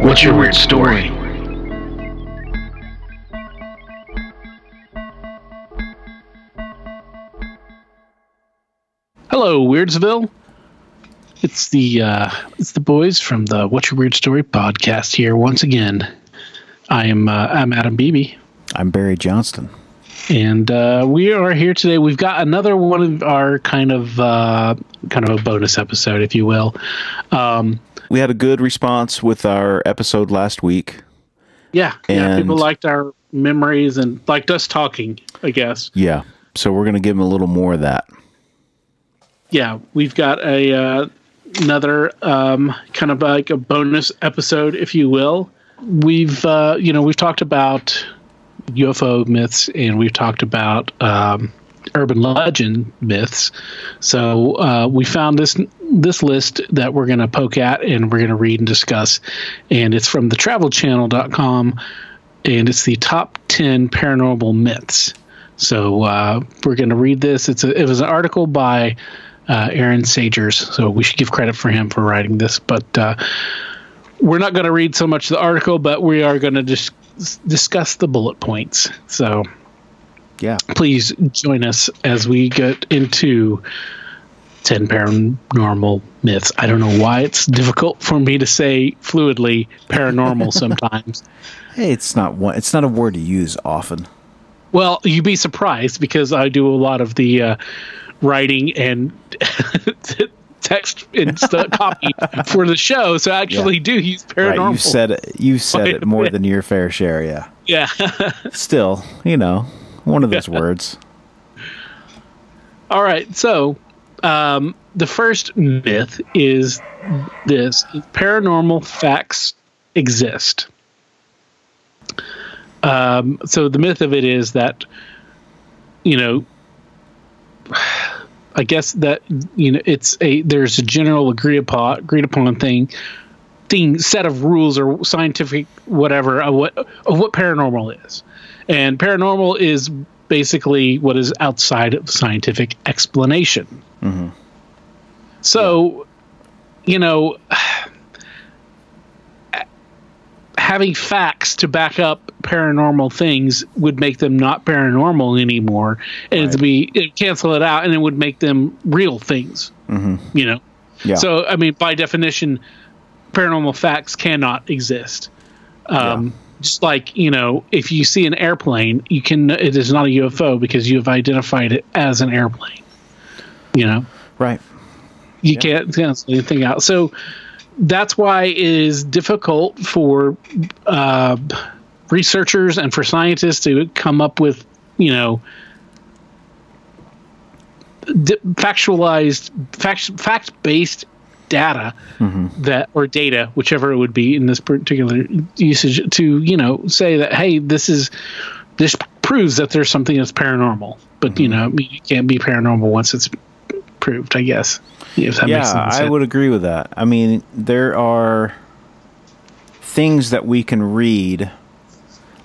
what's your weird story? Hello, Weirdsville. It's the uh, it's the boys from the What's Your Weird Story podcast here once again. I am uh, I'm Adam Beebe, I'm Barry Johnston. and uh, we are here today. We've got another one of our kind of uh, kind of a bonus episode, if you will. Um, We had a good response with our episode last week. yeah, yeah. People liked our memories and liked us talking. I guess. Yeah. So we're going to give them a little more of that. yeah, we've got a uh, another um, kind of like a bonus episode, if you will. We've uh, you know we've talked about UFO myths and we've talked about um, urban legend myths. So uh, we found this this list that we're going to poke at and we're going to read and discuss, and it's from the TravelChannel.com, and it's the top ten paranormal myths. So uh, we're going to read this. It's a, it was an article by uh, Aaron Sagers, so we should give credit for him for writing this. But uh, we're not going to read so much the article, but we are going to dis- discuss the bullet points. So Yeah. please join us as we get into 10 paranormal myths. I don't know why it's difficult for me to say fluidly paranormal sometimes. Hey, it's not one. It's not a word you use often. Well, you'd be surprised because I do a lot of the uh, writing and text and stuff copy for the show, so I actually do use paranormal. Right. You've said it. You've said it more than your fair share. Yeah. yeah. Still, you know, one of those words. All right. So, um, the first myth is this: paranormal facts exist. Um, so the myth of it is that, you know, I guess that you know it's a there's a general agreed upon agreed upon thing thing set of rules or scientific whatever of what of what paranormal is, and paranormal is basically what is outside of scientific explanation. So, you know, having facts to back up paranormal things would make them not paranormal anymore, and it'd be it'd cancel it out, and it would make them real things. Mm-hmm. You know. Yeah. So, I mean, by definition, paranormal facts cannot exist. Um, Just like you know, if you see an airplane, you can it is not a UFO because you have identified it as an airplane. You know, Right. you can't cancel anything out. So that's why it is difficult for uh, researchers and for scientists to come up with you know factualized fact fact based data that or data whichever it would be in this particular usage to you know say that hey this is this proves that there's something that's paranormal but you know it can't be paranormal once it's proved i guess if that makes Yeah, sense I would agree with that. I mean, there are things that we can read,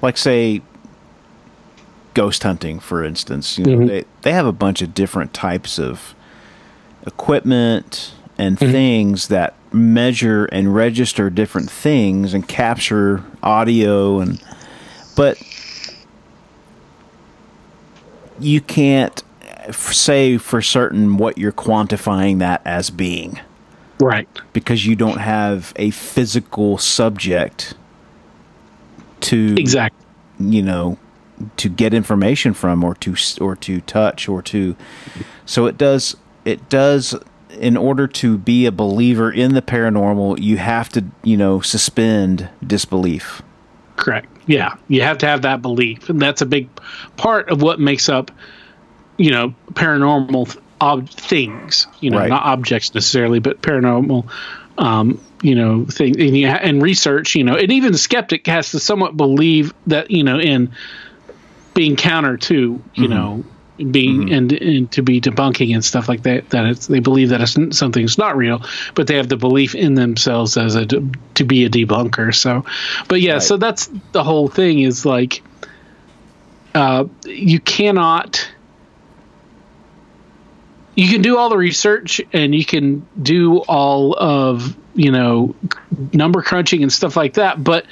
like say ghost hunting, for instance. You know, Mhm. they they have a bunch of different types of equipment and mm-hmm. things that measure and register different things and capture audio and but you can't f- say for certain what you're quantifying that as being. Right. Because you don't have a physical subject to exactly you know to get information from or to or to touch or to so it does it does in order to be a believer in the paranormal you have to you know suspend disbelief Correct. Yeah, you have to have that belief, and that's a big part of what makes up, you know, paranormal ob- things. You know, Right. not objects necessarily, but paranormal um, you know, thing and, you, and research, you know, and even the skeptic has to somewhat believe that, you know, in being counter to, you mm-hmm. know, being mm-hmm. and, and to be debunking and stuff like that that it's they believe that it's, something's not real but they have the belief in themselves as a to be a debunker so but yeah right. so that's the whole thing is like uh, you cannot you can do all the research and you can do all of you know number crunching and stuff like that but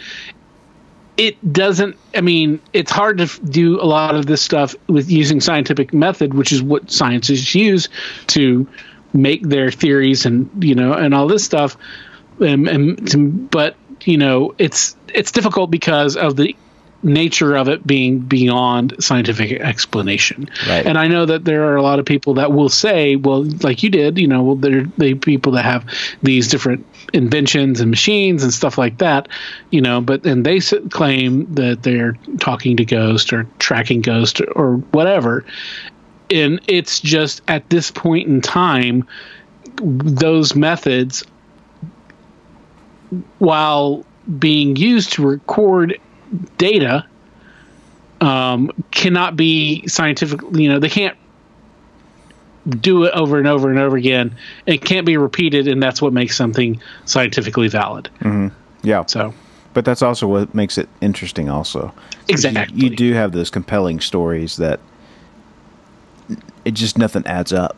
it doesn't i mean it's hard to do a lot of this stuff with using scientific method which is what scientists use to make their theories and you know and all this stuff. And, and but you know it's it's difficult because of the nature of it being beyond scientific explanation. Right. And I know that there are a lot of people that will say, well, like you did, you know, well, there are people that have these different inventions and machines and stuff like that, you know, but then they claim that they're talking to ghosts or tracking ghosts or whatever. And it's just at this point in time, those methods, while being used to record data um, cannot be scientifically, you know, they can't do it over and over and over again. It can't be repeated, and that's what makes something scientifically valid. Mm-hmm. Yeah. So, but that's also what makes it interesting. Also, exactly, you, you, do have those compelling stories that it just nothing adds up.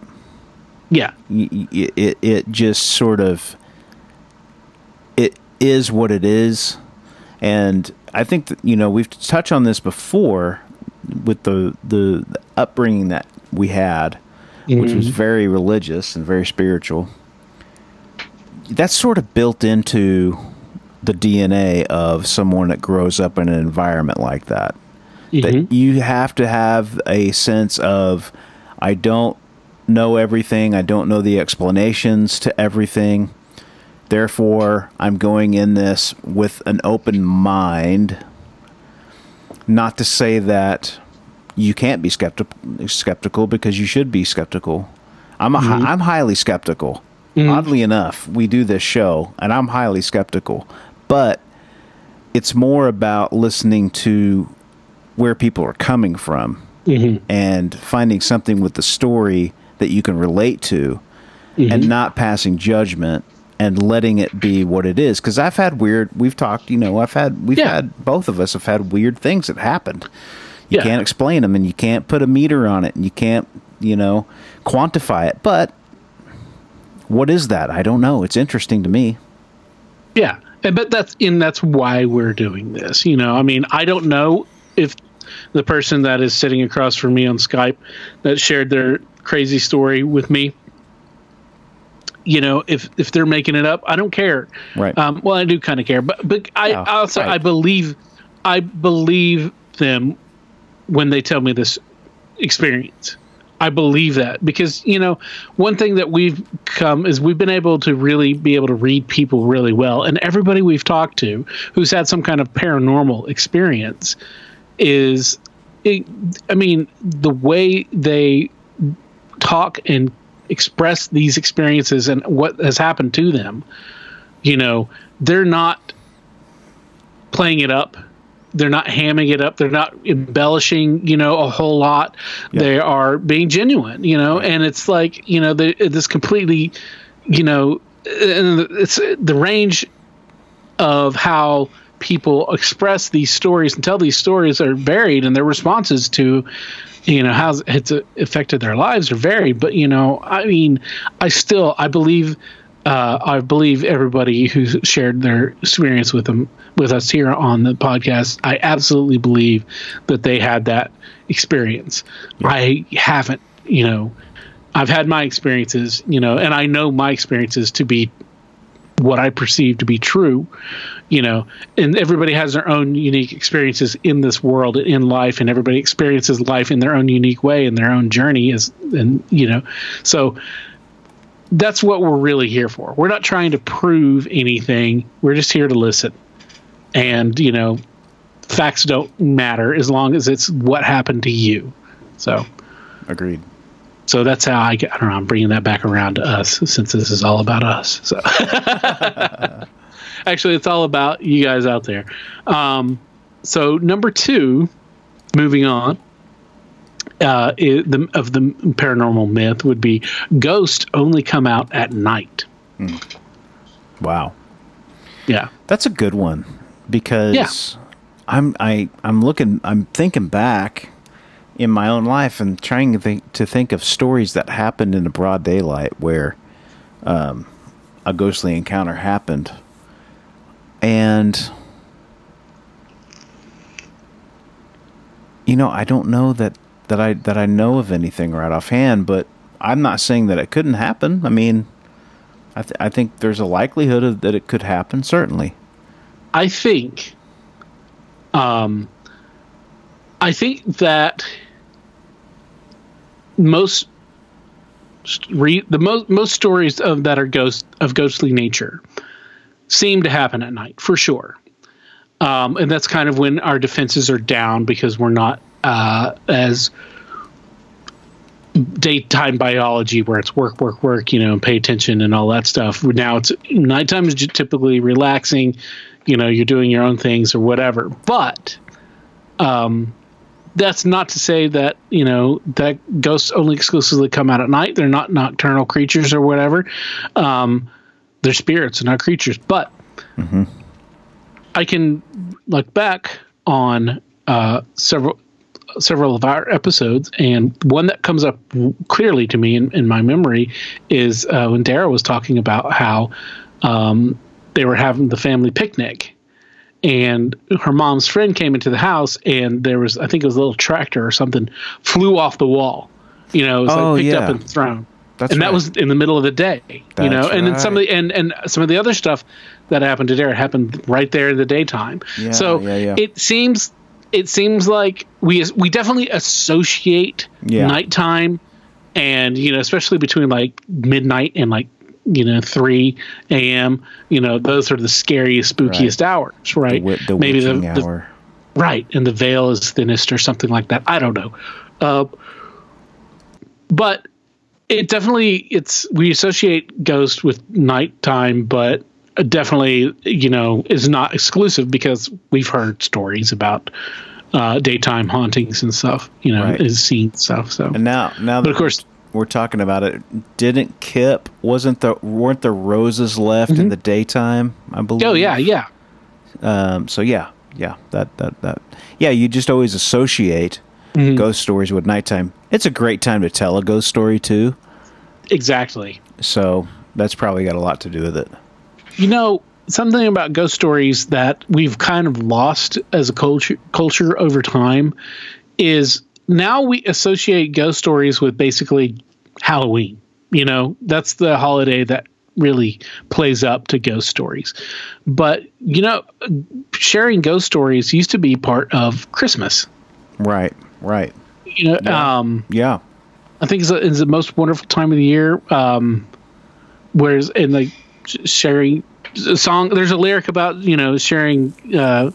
Yeah, it, it, it just sort of it is what it is, and I think that you know we've touched on this before with the the, the upbringing that we had, mm-hmm. which was mm-hmm. very religious and very spiritual. That's sort of built into the DNA of someone that grows up in an environment like that. Mm-hmm. That you have to have a sense of, I don't know everything. I don't know the explanations to everything. Therefore, I'm going in this with an open mind. Not to say that you can't be skeptical, skeptical because you should be skeptical. I'm a, mm-hmm. I'm highly skeptical. Mm-hmm. Oddly enough, we do this show, and I'm highly skeptical. But it's more about listening to where people are coming from mm-hmm. and finding something with the story that you can relate to, and mm-hmm. not passing judgment and letting it be what it is. Because I've had weird. We've talked. You know, I've had. We've yeah. had both of us have had weird things that happened. You yeah. can't explain them, and you can't put a meter on it, and you can't, you know, quantify it. But what is that? I don't know. It's interesting to me. Yeah, but that's and that's why we're doing this. You know, I mean, I don't know if the person that is sitting across from me on Skype that shared their crazy story with me you know if if they're making it up i don't care. Right. Um, well i do kind of care but but i oh, also right. i believe i believe them when they tell me this experience. I believe that because you know one thing that we've come is we've been able to really be able to read people really well and everybody we've talked to who's had some kind of paranormal experience is it, i mean the way they talk and express these experiences and what has happened to them, you know, they're not playing it up. They're not hamming it up. They're not embellishing, you know, a whole lot. Yeah. They are being genuine, you know, and it's like, you know, the, this completely, you know, and it's the range of how people express these stories and tell these stories are varied and their responses to you know how it's affected their lives are varied but you know i mean i still i believe uh, I believe everybody who shared their experience with them with us here on the podcast. I absolutely believe that they had that experience. Yeah. I haven't, you know, I've had my experiences, you know, and I know my experiences to be what I perceive to be true, you know, and everybody has their own unique experiences in this world, in life, and everybody experiences life in their own unique way and their own journey is, and you know, so that's what we're really here for. We're not trying to prove anything. We're just here to listen, and you know, facts don't matter as long as it's what happened to you. So, agreed. So that's how I get. I don't know. I'm bringing that back around to us since this is all about us. So actually, it's all about you guys out there. Um, so number two, moving on. Uh, i the of the paranormal myth would be ghosts only come out at night. Wow. Yeah. That's a good one because Yeah. I'm I I'm looking I'm thinking back in my own life and trying to think to think of stories that happened in the broad daylight where um, a ghostly encounter happened, and you know I don't know that that I that I know of anything right offhand, but I'm not saying that it couldn't happen. I mean. I, th- I think there's a likelihood of, that it could happen. Certainly. I think, um, I think that most re, the most most stories of that are ghost of ghostly nature seem to happen at night for sure, um, and that's kind of when our defenses are down because we're not uh, as daytime biology where it's work, work, work, you know, pay attention and all that stuff. Now it's nighttime is typically relaxing, you know, you're doing your own things or whatever. But um, that's not to say that, you know, that ghosts only exclusively come out at night. They're not nocturnal creatures or whatever. Um, they're spirits and not creatures. But I can look back on uh, several several of our episodes, and one that comes up clearly to me in, in my memory is uh, when Dara was talking about how um, they were having the family picnic, and her mom's friend came into the house, and there was I think it was a little tractor or something flew off the wall. You know, it was Oh, like picked yeah. up and thrown. That's and right. that was in the middle of the day, you know. That's And then some of the and and some of the other stuff that happened to Dara happened right there in the daytime. Yeah, so yeah, it seems it seems like we we definitely associate nighttime and you know especially between like midnight and like you know 3 a.m you know those are the scariest spookiest hours right? wi- the maybe the, the right and the veil is thinnest or something like that. I don't know. Uh, but it definitely it's we associate ghost with nighttime but definitely you know is not exclusive because we've heard stories about uh, daytime hauntings and stuff you know Right. is seen stuff so. And now, now but of course we're talking about it, didn't Kip wasn't the weren't the roses left in the daytime? I believe. Mm-hmm. oh yeah yeah Um. So yeah, yeah. That that that. Yeah. You just always associate Mm-hmm. ghost stories with nighttime. It's a great time to tell a ghost story too. exactly So that's probably got a lot to do with it. You know, something about ghost stories that we've kind of lost as a culture culture over time is now we associate ghost stories with basically Halloween. You know, that's the holiday that really plays up to ghost stories. But, you know, sharing ghost stories used to be part of Christmas. Right. Right. You know, um Yeah. I think it's, a, it's the most wonderful time of the year. Um, whereas in the sharing song, there's a lyric about you know sharing uh,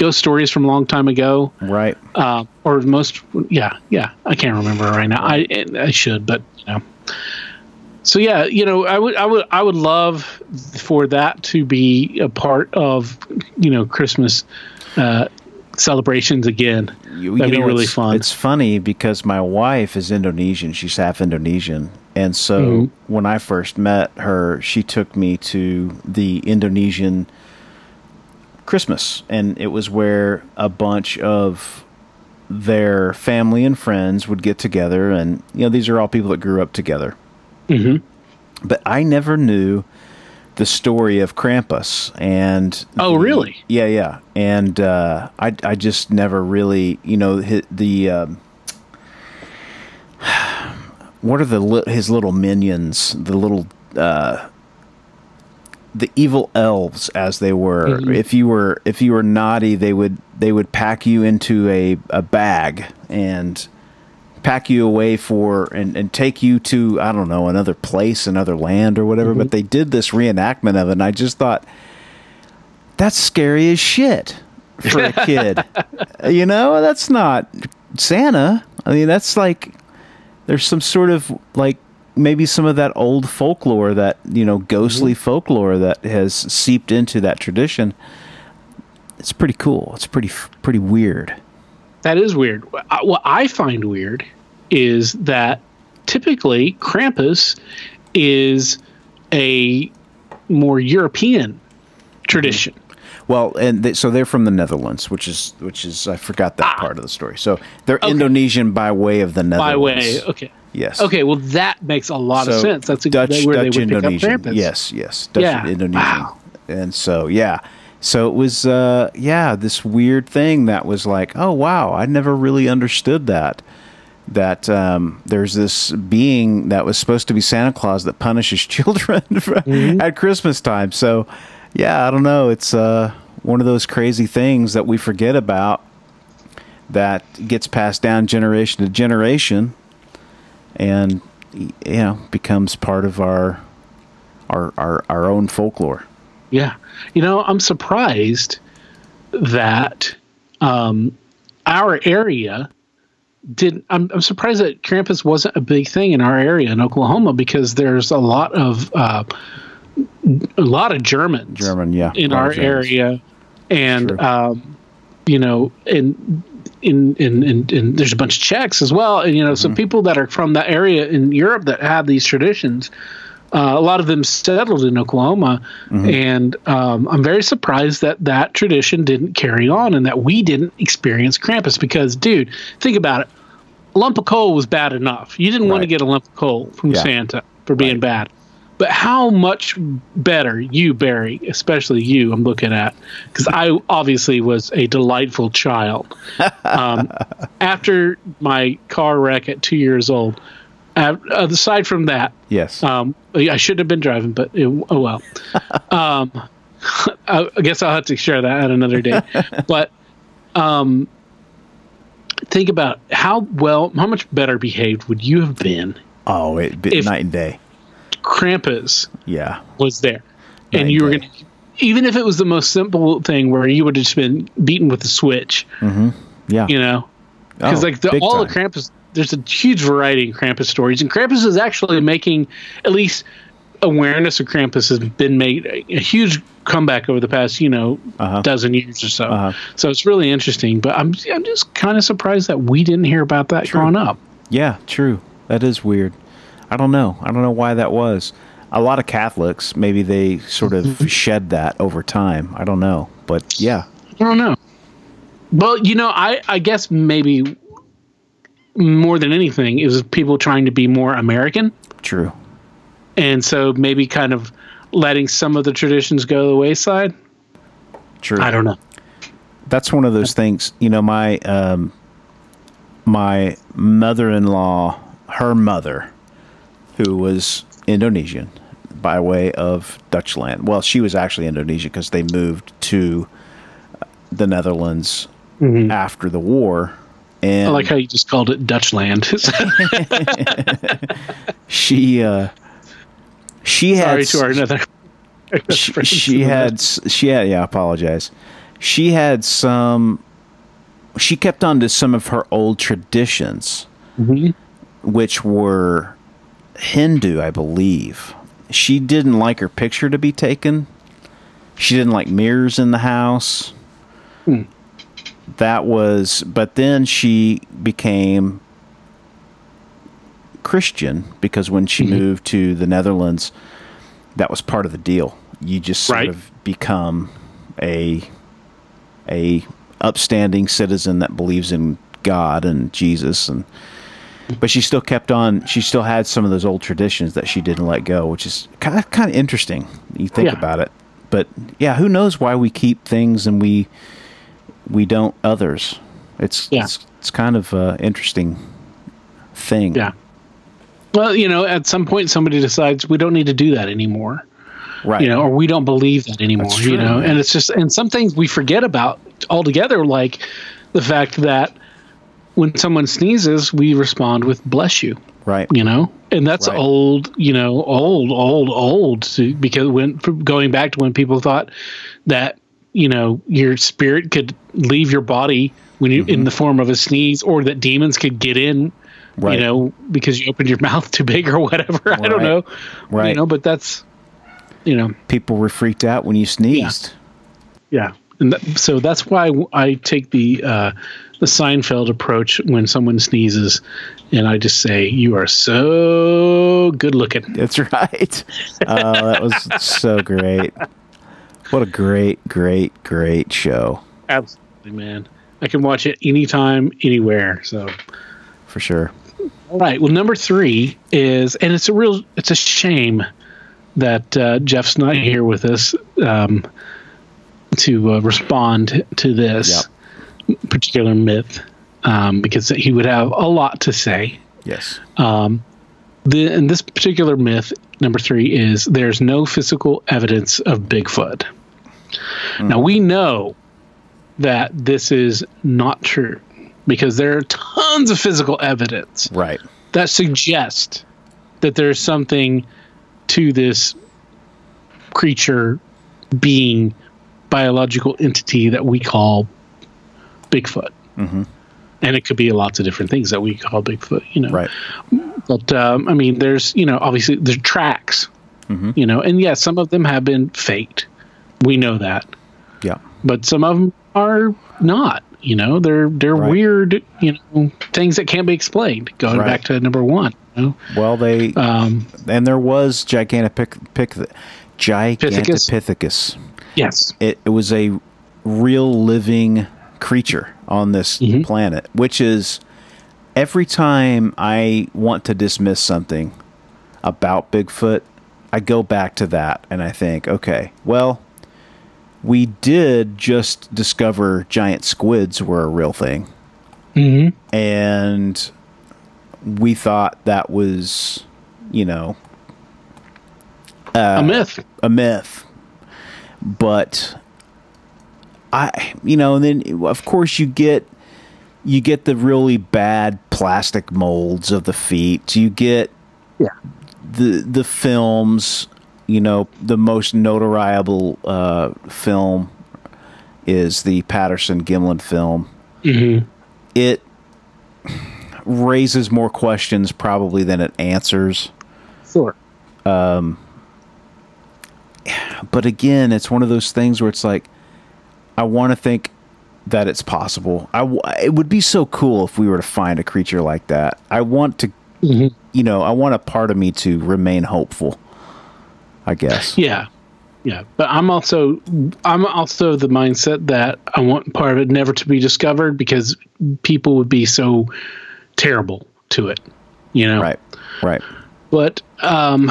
ghost stories from a long time ago, Right. uh, or most yeah yeah I can't remember right now. I I should, but you know. So yeah, you know, I would I would I would love for that to be a part of you know Christmas uh, celebrations again. You- That'd you be know, really it's, fun. It's funny because my wife is Indonesian. She's half Indonesian. And so Mhm. when I first met her, she took me to the Indonesian Christmas. And it was where a bunch of their family and friends would get together. And, you know, these are all people that grew up together. hmm But I never knew the story of Krampus and Oh, really? yeah yeah and uh, I I just never really you know his, the um, what are the li- his little minions the little uh, the evil elves as they were Mhm. if you were if you were naughty they would they would pack you into a, a bag and pack you away for and, and take you to I don't know another place, another land or whatever. But they did this reenactment of it, and I just thought that's scary as shit for a kid. you know, that's not Santa. I mean, that's like there's some sort of like maybe some of that old folklore that you know ghostly Mm-hmm. folklore that has seeped into that tradition. It's pretty cool. It's pretty pretty weird. That is weird. What I find weird is that typically Krampus is a more European tradition. Well, and they, so they're from the Netherlands, which is which is I forgot that part of the story. So they're Indonesian by way of the Netherlands. By way, okay. Yes. Okay, well that makes a lot of sense. That's Dutch, exactly where Dutch they would pick up Indonesian. Yes, yes, Dutch Yeah. Indonesian. Wow. And so yeah, so it was uh, yeah this weird thing that was like oh wow I never really understood that that um, there's this being that was supposed to be Santa Claus that punishes children Mm-hmm. at Christmas time. So yeah, I don't know. It's uh, one of those crazy things that we forget about that gets passed down generation to generation and you know becomes part of our our our, our own folklore Yeah. You know, I'm surprised that um, our area didn't. I'm, I'm surprised that Krampus wasn't a big thing in our area in Oklahoma because there's a lot of uh, a lot of Germans german yeah in our Germans. area, and um, you know, in in, in in in there's a bunch of Czechs as well, and you know, Mm-hmm. some people that are from that area in Europe that have these traditions. Uh, a lot of them settled in Oklahoma, Mm-hmm. and um, I'm very surprised that that tradition didn't carry on and that we didn't experience Krampus. Because, dude, think about it. A lump of coal was bad enough. You didn't want to get a lump of coal from Yeah. Santa for being bad. But how much better you, Barry, especially you, I'm looking at, because I obviously was a delightful child. Um, after my car wreck at two years old, uh, aside from that, yes um, I shouldn't have been driving, but it, oh well. um, I, I guess I'll have to share that at another day. but um, think about how well, how much better behaved would you have been? oh it bit if- night and day Krampus yeah was there, and you were going to, even if it was the most simple thing where you would have just been beaten with a switch, yeah you know, because Oh, like the, all the time. Krampus, there's a huge variety in Krampus stories, and Krampus is actually making at least awareness of Krampus has been made a, a huge comeback over the past you know Uh-huh. dozen years or so. Uh-huh. So it's really interesting, but I'm I'm just kind of surprised that we didn't hear about that growing up. yeah true that is weird i don't know i don't know why that was a lot of catholics maybe they sort of Mm-hmm. shed that over time i don't know but yeah I don't know. Well, you know, I I guess maybe more than anything is people trying to be more American. true and so maybe kind of letting some of the traditions go to the wayside. true I don't know. that's one of those things you know my um my mother-in-law her mother who was indonesian by way of dutch land well she was actually indonesian because they moved to uh, the netherlands mm-hmm. after the war and I like how you just called it Dutch land. she uh she had Sorry to our another. she, she had she had yeah I apologize she had some she kept on to some of her old traditions mm-hmm. which were hindu i believe. She didn't like her picture to be taken. She didn't like mirrors in the house. Hmm. That was but then she became christian because when she mm-hmm. moved to the netherlands that was part of the deal. You just sort Right. of become a a upstanding citizen that believes in God and Jesus and but she still kept on she still had some of those old traditions that she didn't let go, which is kind of kind of interesting. You think Yeah. about it. But yeah, who knows why we keep things and we we don't others. It's Yeah. it's, it's kind of a interesting thing. Yeah. Well, you know, at some point somebody decides we don't need to do that anymore. Right. You know, or we don't believe that anymore. You know, and it's just and some things we forget about altogether, like the fact that when someone sneezes, we respond with "bless you." right. you know and that's Right. old you know old old old to, because when going back to when people thought that you know your spirit could leave your body when you Mm-hmm. in the form of a sneeze or that demons could get in Right. You know, because you opened your mouth too big or whatever. I don't know. Right. You know, but that's, you know, People were freaked out when you sneezed. yeah. And that, so that's why I take the uh, the Seinfeld approach when someone sneezes, and I just say, "You are so good looking." That's right. Oh, that was so great. What a great, great, great show Absolutely, man. I can watch it anytime, anywhere. So, for sure. all right. Well, number three is, and it's a real, it's a shame that uh, Jeff's not here with us um, to uh, respond to this particular myth um, because he would have a lot to say. Yes. The, and this particular myth, number three, is there's no physical evidence of Bigfoot. Now, we know that this is not true because there are tons of physical evidence Right. that suggest that there's something to this creature, being, biological entity that we call Bigfoot. Mm-hmm. And it could be lots of different things that we call Bigfoot, you know. Right. But um, I mean, there's you know obviously there's tracks, Mm-hmm. you know, and yes, some of them have been faked. We know that, Yeah. but some of them are not. You know, they're they're Right. weird, you know, things that can't be explained. Going Right. back to number one, you know, Well, they um, and there was Gigantopith, pic, Gigantopithecus. yes, It, it was a real living creature on this Mhm. planet, which is every time I want to dismiss something about Bigfoot, I go back to that and I think, okay, well, we did just discover giant squids were a real thing. hmm and we thought that was, you know, a myth. a myth. But I, you know, and then of course you get you get the really bad plastic molds of the feet. You get Yeah. the the films. You know, the most notoriable uh, film is the Patterson Gimlin film hmm it raises more questions probably than it answers. Sure. But again, it's one of those things where it's like, I want to think that it's possible. I w- it would be so cool if we were to find a creature like that. I want to, Mhm. you know, I want a part of me to remain hopeful. I guess. Yeah. Yeah. But I'm also I'm also the mindset that I want part of it never to be discovered because people would be so terrible to it. You know? Right. Right. But um,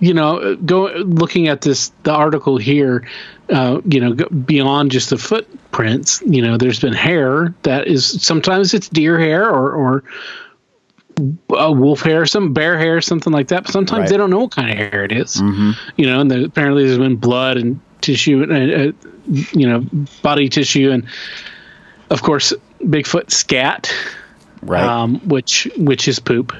you know, go looking at this the article here, uh, you know, beyond just the footprints, you know, there's been hair that is sometimes it's deer hair or or uh, wolf hair, some bear hair, something like that. But sometimes Right. they don't know what kind of hair it is. Mm-hmm. You know, and the, apparently there's been blood and tissue, and uh, you know, body tissue, and of course Bigfoot scat, Right. um, which which is poop.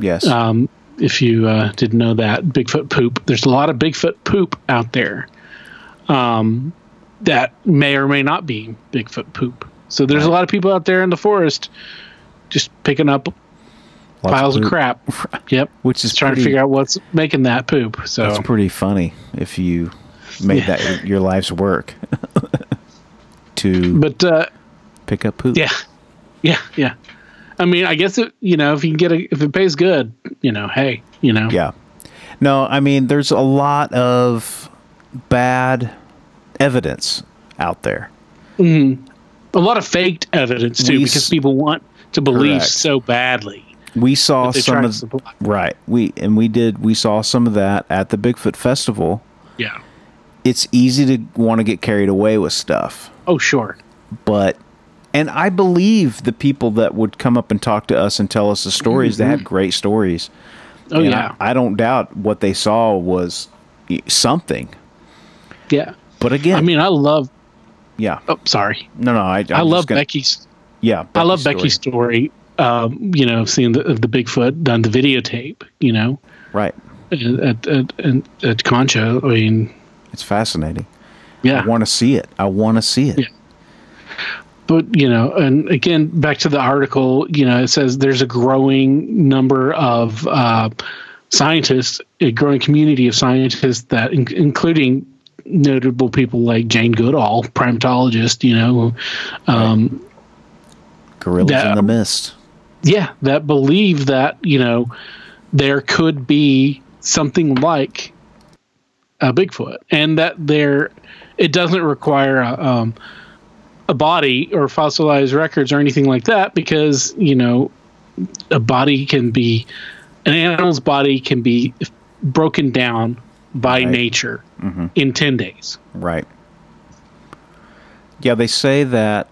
yes. Um, if you uh, didn't know that, Bigfoot poop. There's a lot of Bigfoot poop out there um, that may or may not be Bigfoot poop. So there's a lot of people out there in the forest just picking up Lots piles of poop. crap. Yep. Which is trying pretty- to figure out what's making that poop. So That's pretty funny if you made Yeah. that your life's work to but uh, pick up poop. yeah, yeah, yeah. I mean, I guess it, you know if you can get a if it pays good, you know, hey, you know, Yeah. No, I mean, there's a lot of bad evidence out there. Mm-hmm. a lot of faked evidence too, We because people want to believe Correct. so badly. We saw some of right. We and we did. We saw some of that at the Bigfoot Festival. Yeah. It's easy to want to get carried away with stuff, Oh, sure. but and I believe the people that would come up and talk to us and tell us the stories. They had great stories. Oh, And yeah. I, I don't doubt what they saw was something. yeah. But again, I mean, I love. yeah, Oh, sorry. no, no, I, I'm i love gonna- Becky's. Yeah, I love story. Becky's story. Um, you know, seeing the the Bigfoot on the videotape. You know, Right, at at at, at Concho. I mean, it's fascinating. yeah. I want to see it. I want to see it. Yeah. But you know, and again, back to the article, you know, it says there's a growing number of uh, scientists, a growing community of scientists that, in- including notable people like Jane Goodall, primatologist, you know, um, Gorillas That- in the mist. yeah, that believe that you know there could be something like a Bigfoot, and that there it doesn't require a, um, a body or fossilized records or anything like that because you know a body can be an animal's body can be broken down by Right. nature mm-hmm. in 10 days Right. Yeah, they say that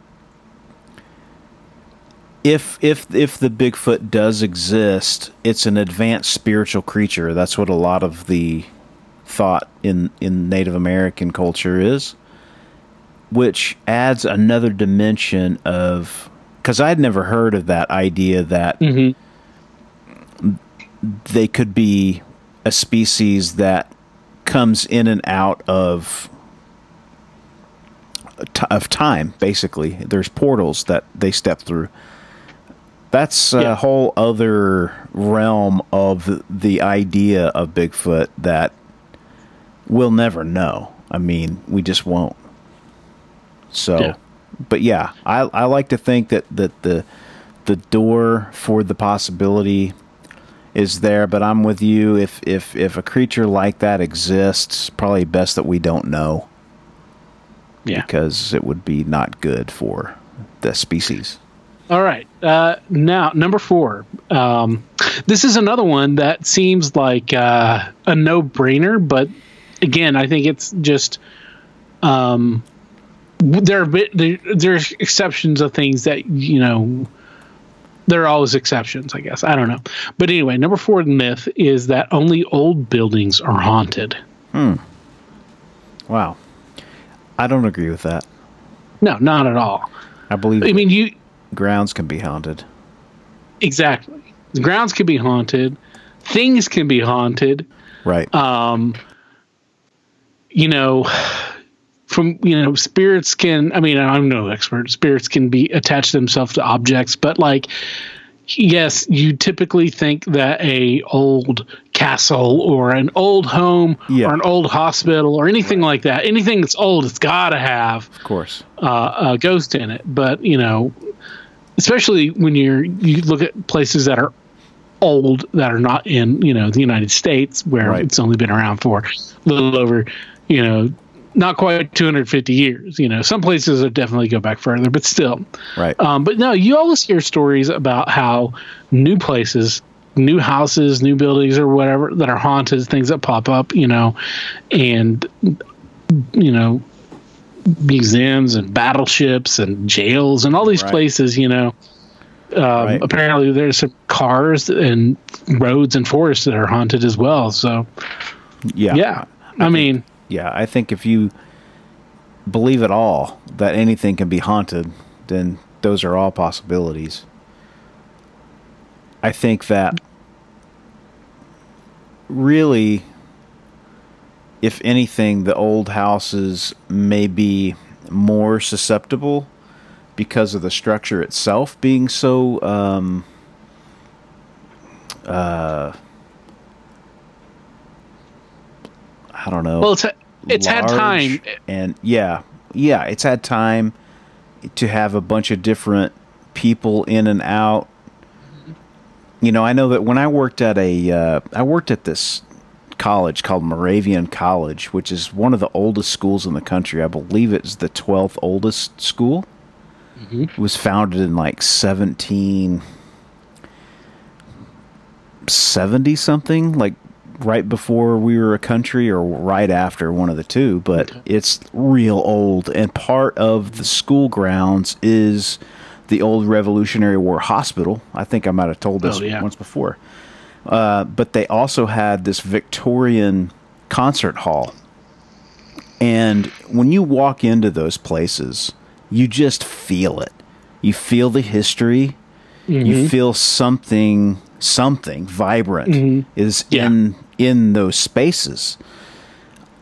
if if if the Bigfoot does exist, it's an advanced spiritual creature. That's what a lot of the thought in in Native American culture is, which adds another dimension of because I'd never heard of that idea that Mhm. they could be a species that comes in and out of of time basically there's portals that they step through that's a Yeah. whole other realm of the idea of bigfoot that we'll never know i mean we just won't so Yeah. but yeah I, I like to think that, that the the door for the possibility is there but i'm with you if if if a creature like that exists probably best that we don't know yeah because it would be not good for the species. All right. Uh, now, number four. Um, this is another one that seems like uh, a no brainer, but again, I think it's just. Um, there are bit, there, there's exceptions of things that you know there are always exceptions i guess i don't know but anyway number four myth is that only old buildings are haunted Hmm. Wow. I don't agree with that. no not at all I believe i mean you grounds can be haunted. exactly the grounds can be haunted things can be haunted Right. um you know from you know spirits can i mean i'm no expert spirits can be attach themselves to objects but like yes you typically think that a old castle or an old home Yeah. or an old hospital or anything like that anything that's old it's got to have of course. uh, a ghost in it. But you know, especially when you're you look at places that are old that are not in you know the United States where Right. it's only been around for a little over you know not quite 250 years. You know, some places are definitely go back further, but still. Right. Um, but no, you always hear stories about how new places, new houses, new buildings, or whatever that are haunted, things that pop up, you know, and you know, museums and battleships and jails and all these Right. places, you know. Um, Right. Apparently, there's some cars and roads and forests that are haunted as well. So, yeah. yeah, I mean, Yeah. I think if you believe at all that anything can be haunted, then those are all possibilities. I think that really, if anything, the old houses may be more susceptible because of the structure itself being so um, uh, I don't know well, it's it's had time. and yeah yeah it's had time to have a bunch of different people in and out. You know i know that when i worked at a uh, i worked at this college called moravian college which is one of the oldest schools in the country. I believe it's the 12th oldest school. It was founded in like 1770 something like right before we were a country or right after one of the two but it's real old and part of the school grounds is the old revolutionary war hospital i think i might have told this Oh, yeah. once before uh, but they also had this victorian concert hall and when you walk into those places, you just feel it. You feel the history. You feel something something vibrant is Yeah. in in those spaces.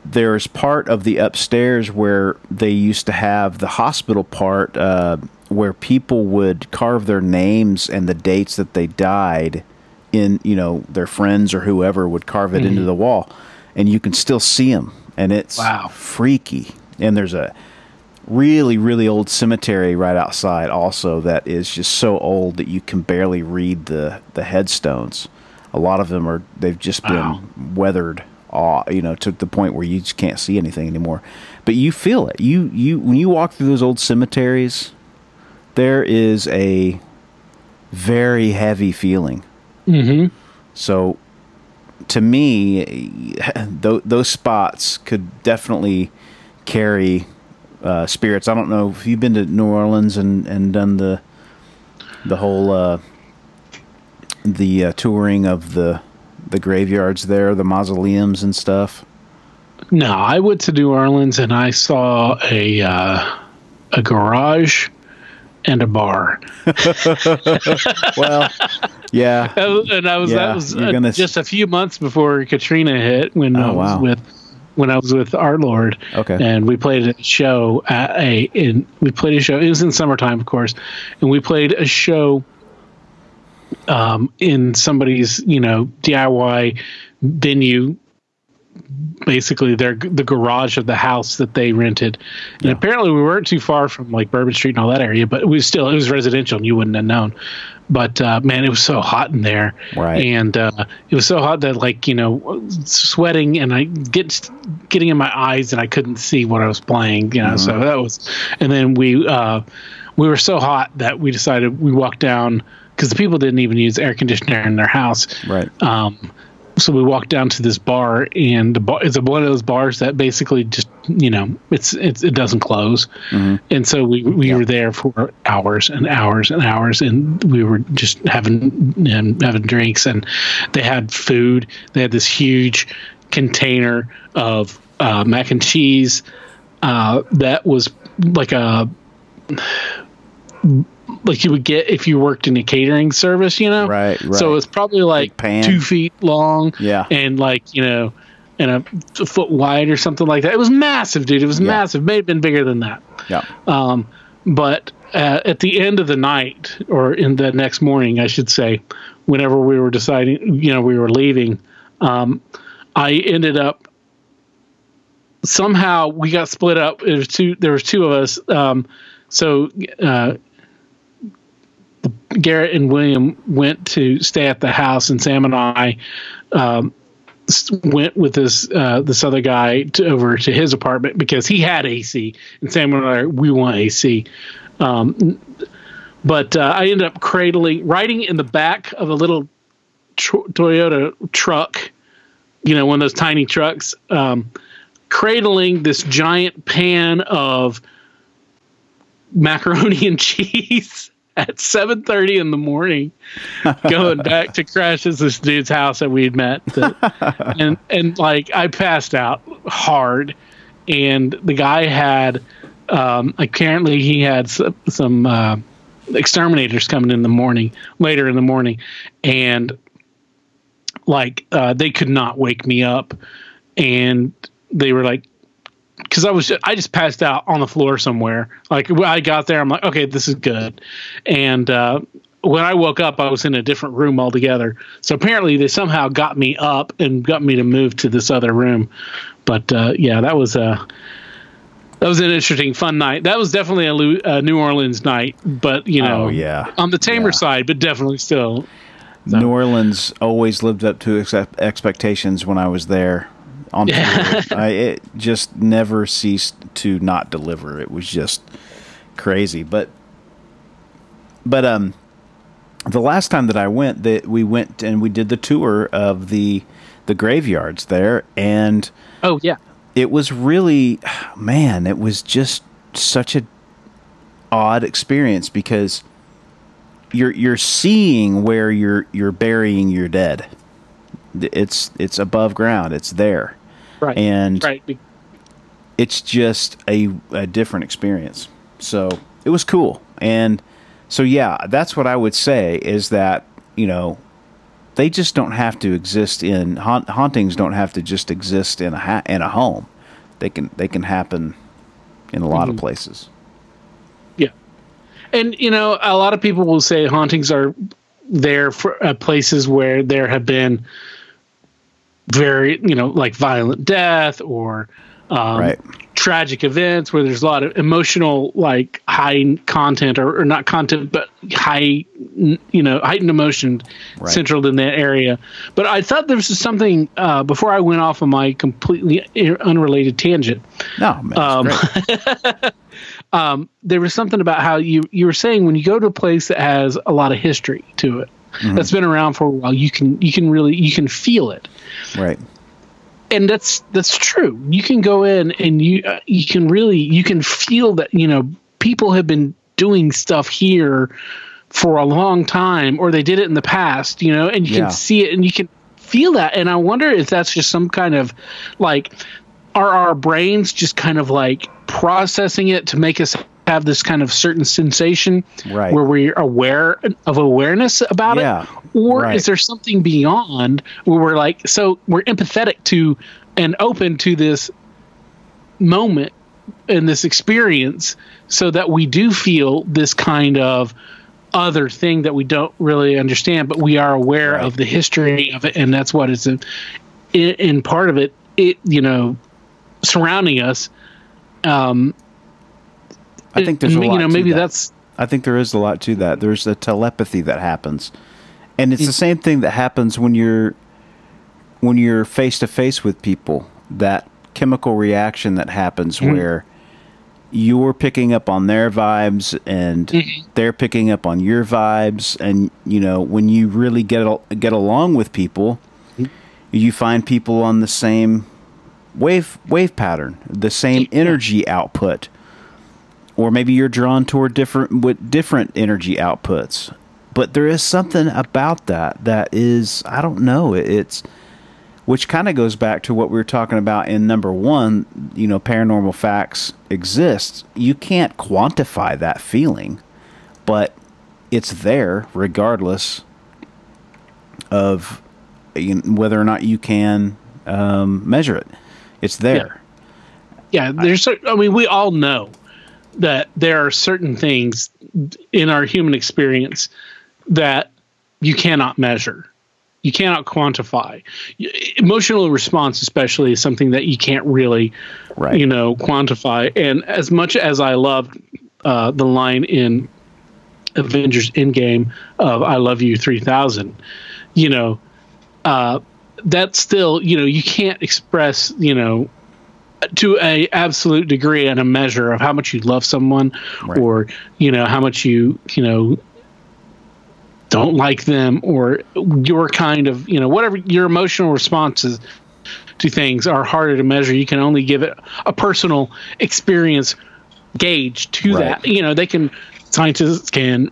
there's part of the upstairs where they used to have the hospital part uh, where people would carve their names and the dates that they died in you know their friends or whoever would carve it into the wall and you can still see them and it's Wow. freaky and there's a really really old cemetery right outside also that is just so old that you can barely read the the headstones a lot of them are they've just Wow. been weathered aw you know to the point where you just can't see anything anymore but you feel it you you when you walk through those old cemeteries there is a very heavy feeling Mm-hmm. so to me, th- those spots could definitely carry uh, spirits. I don't know if you've been to New Orleans and, and done the the whole uh, the uh, touring of the the graveyards there, the mausoleums and stuff. No, I went to New Orleans and I saw a uh, a garage and a bar. Well, yeah, and I was Yeah, that was uh, gonna just a few months before Katrina hit when I Oh, was wow. with when I was with Art Lord. Okay. And we played a show at a in we played a show. It was in summertime, of course, and we played a show um, in somebody's you know DIY venue. Basically, their the garage of the house that they rented, and apparently we weren't too far from like Bourbon Street and all that area, but it was still it was residential, and you wouldn't have known. But uh, man, it was so hot in there, Right. and uh, it was so hot that like you know sweating and I get getting in my eyes and I couldn't see what I was playing. You know, so that was, and then we uh, we were so hot that we decided we walked down because the people didn't even use air conditioner in their house. right. Um, so we walked down to this bar, and the bar it's a, one of those bars that basically just you know it's, it's it doesn't close, and so we we were there for hours and hours and hours, and we were just having and having drinks, and they had food. They had this huge container of uh, mac and cheese uh, that was like a like you would get if you worked in a catering service, you know. Right, right. So it's probably like two feet long. Yeah. And like you know, and a, a foot wide or something like that. It was massive, dude. It was massive. May have been bigger than that. Yeah. Um, but uh, at the end of the night, or in the next morning, I should say, whenever we were deciding, you know, we were leaving, um, I ended up somehow we got split up. There was two. There was two of us. Um, so uh, Garrett and William went to stay at the house, and Sam and I um, went with this uh, this other guy to, over to his apartment because he had AC, and Sam and I we want AC. Um, but uh, I ended up cradling, riding in the back of a little tr- Toyota truck, you know, one of those tiny trucks, um, cradling this giant pan of macaroni and cheese at 7.30 in the morning going back to crash at this dude's house that we'd met that- and and like i passed out hard and the guy had um apparently he had some, some uh exterminators coming in the morning later in the morning and like uh they could not wake me up and they were like because I was I just passed out on the floor somewhere. Like when I got there, I'm like, okay, this is good. And uh, when I woke up, I was in a different room altogether. So apparently, they somehow got me up and got me to move to this other room. But uh, yeah, that was a that was an interesting, fun night. That was definitely a, a New Orleans night, but you know, Oh, yeah. on the tamer Yeah. side, but definitely still. New Orleans always lived up to ex- expectations when I was there. On. I, it just never ceased to not deliver. It was just crazy. But but um, the last time that I went, that we went and we did the tour of the the graveyards there, and Oh yeah, it was really man it was just such a odd experience because you're you're seeing where you're you're burying your dead it's it's above ground it's there right, and right. It's just a, a different experience so it was cool and so yeah that's what i would say is that you know they just don't have to exist in haunt, hauntings don't have to just exist in a ha- in a home they can they can happen in a lot Mm-hmm. of places. Yeah. And, you know, a lot of people will say hauntings are there for uh, places where there have been very, you know, like violent death or um, Right. tragic events where there's a lot of emotional, like high content or, or not content, but high, you know, heightened emotion Right. central in that area. But I thought there was something uh, before I went off on my completely unrelated tangent No, man, Um, great. there was something about how you you were saying when you go to a place that has a lot of history to it that's been around for a while you can you can really you can feel it right. and that's that's true you can go in and you uh, you can really you can feel that you know people have been doing stuff here for a long time or they did it in the past you know and you Yeah. can see it and you can feel that and i wonder if that's just some kind of like are our brains just kind of like processing it to make us have this kind of certain sensation Right. where we're aware of awareness about Yeah, it or right. is there something beyond where we're like so we're empathetic to and open to this moment and this experience so that we do feel this kind of other thing that we don't really understand but we are aware Right. of the history of it and that's what it's in, in, in part of it it you know surrounding us um I think there's a you lot know to maybe that. that's I think there is a lot to that. There's a telepathy that happens, and Mm. it's the same thing that happens when you're when you're face to face with people. That chemical reaction that happens Mm-hmm. where you're picking up on their vibes and Mm-hmm. they're picking up on your vibes, and you know when you really get get along with people, Mm-hmm. you find people on the same wave wave pattern, the same energy output or maybe you're drawn toward different with different energy outputs. But there is something about that that is i don't know it's which kind of goes back to what we were talking about in number one you know paranormal facts exist. You can't quantify that feeling but it's there regardless of whether or not you can um, measure it. It's there. Yeah there's cer- i mean we all know that there are certain things in our human experience that you cannot measure. You cannot quantify. Emotional response especially is something that you can't really Right. you know quantify. And as much as i loved uh, the line in avengers endgame of i love you 3000 you know uh, that's still you know you can't express you know to a absolute degree and a measure of how much you love someone Right. or you know how much you you know don't like them or your kind of you know whatever your emotional responses to things are harder to measure you can only give it a personal experience gauge to Right. that you know they can scientists can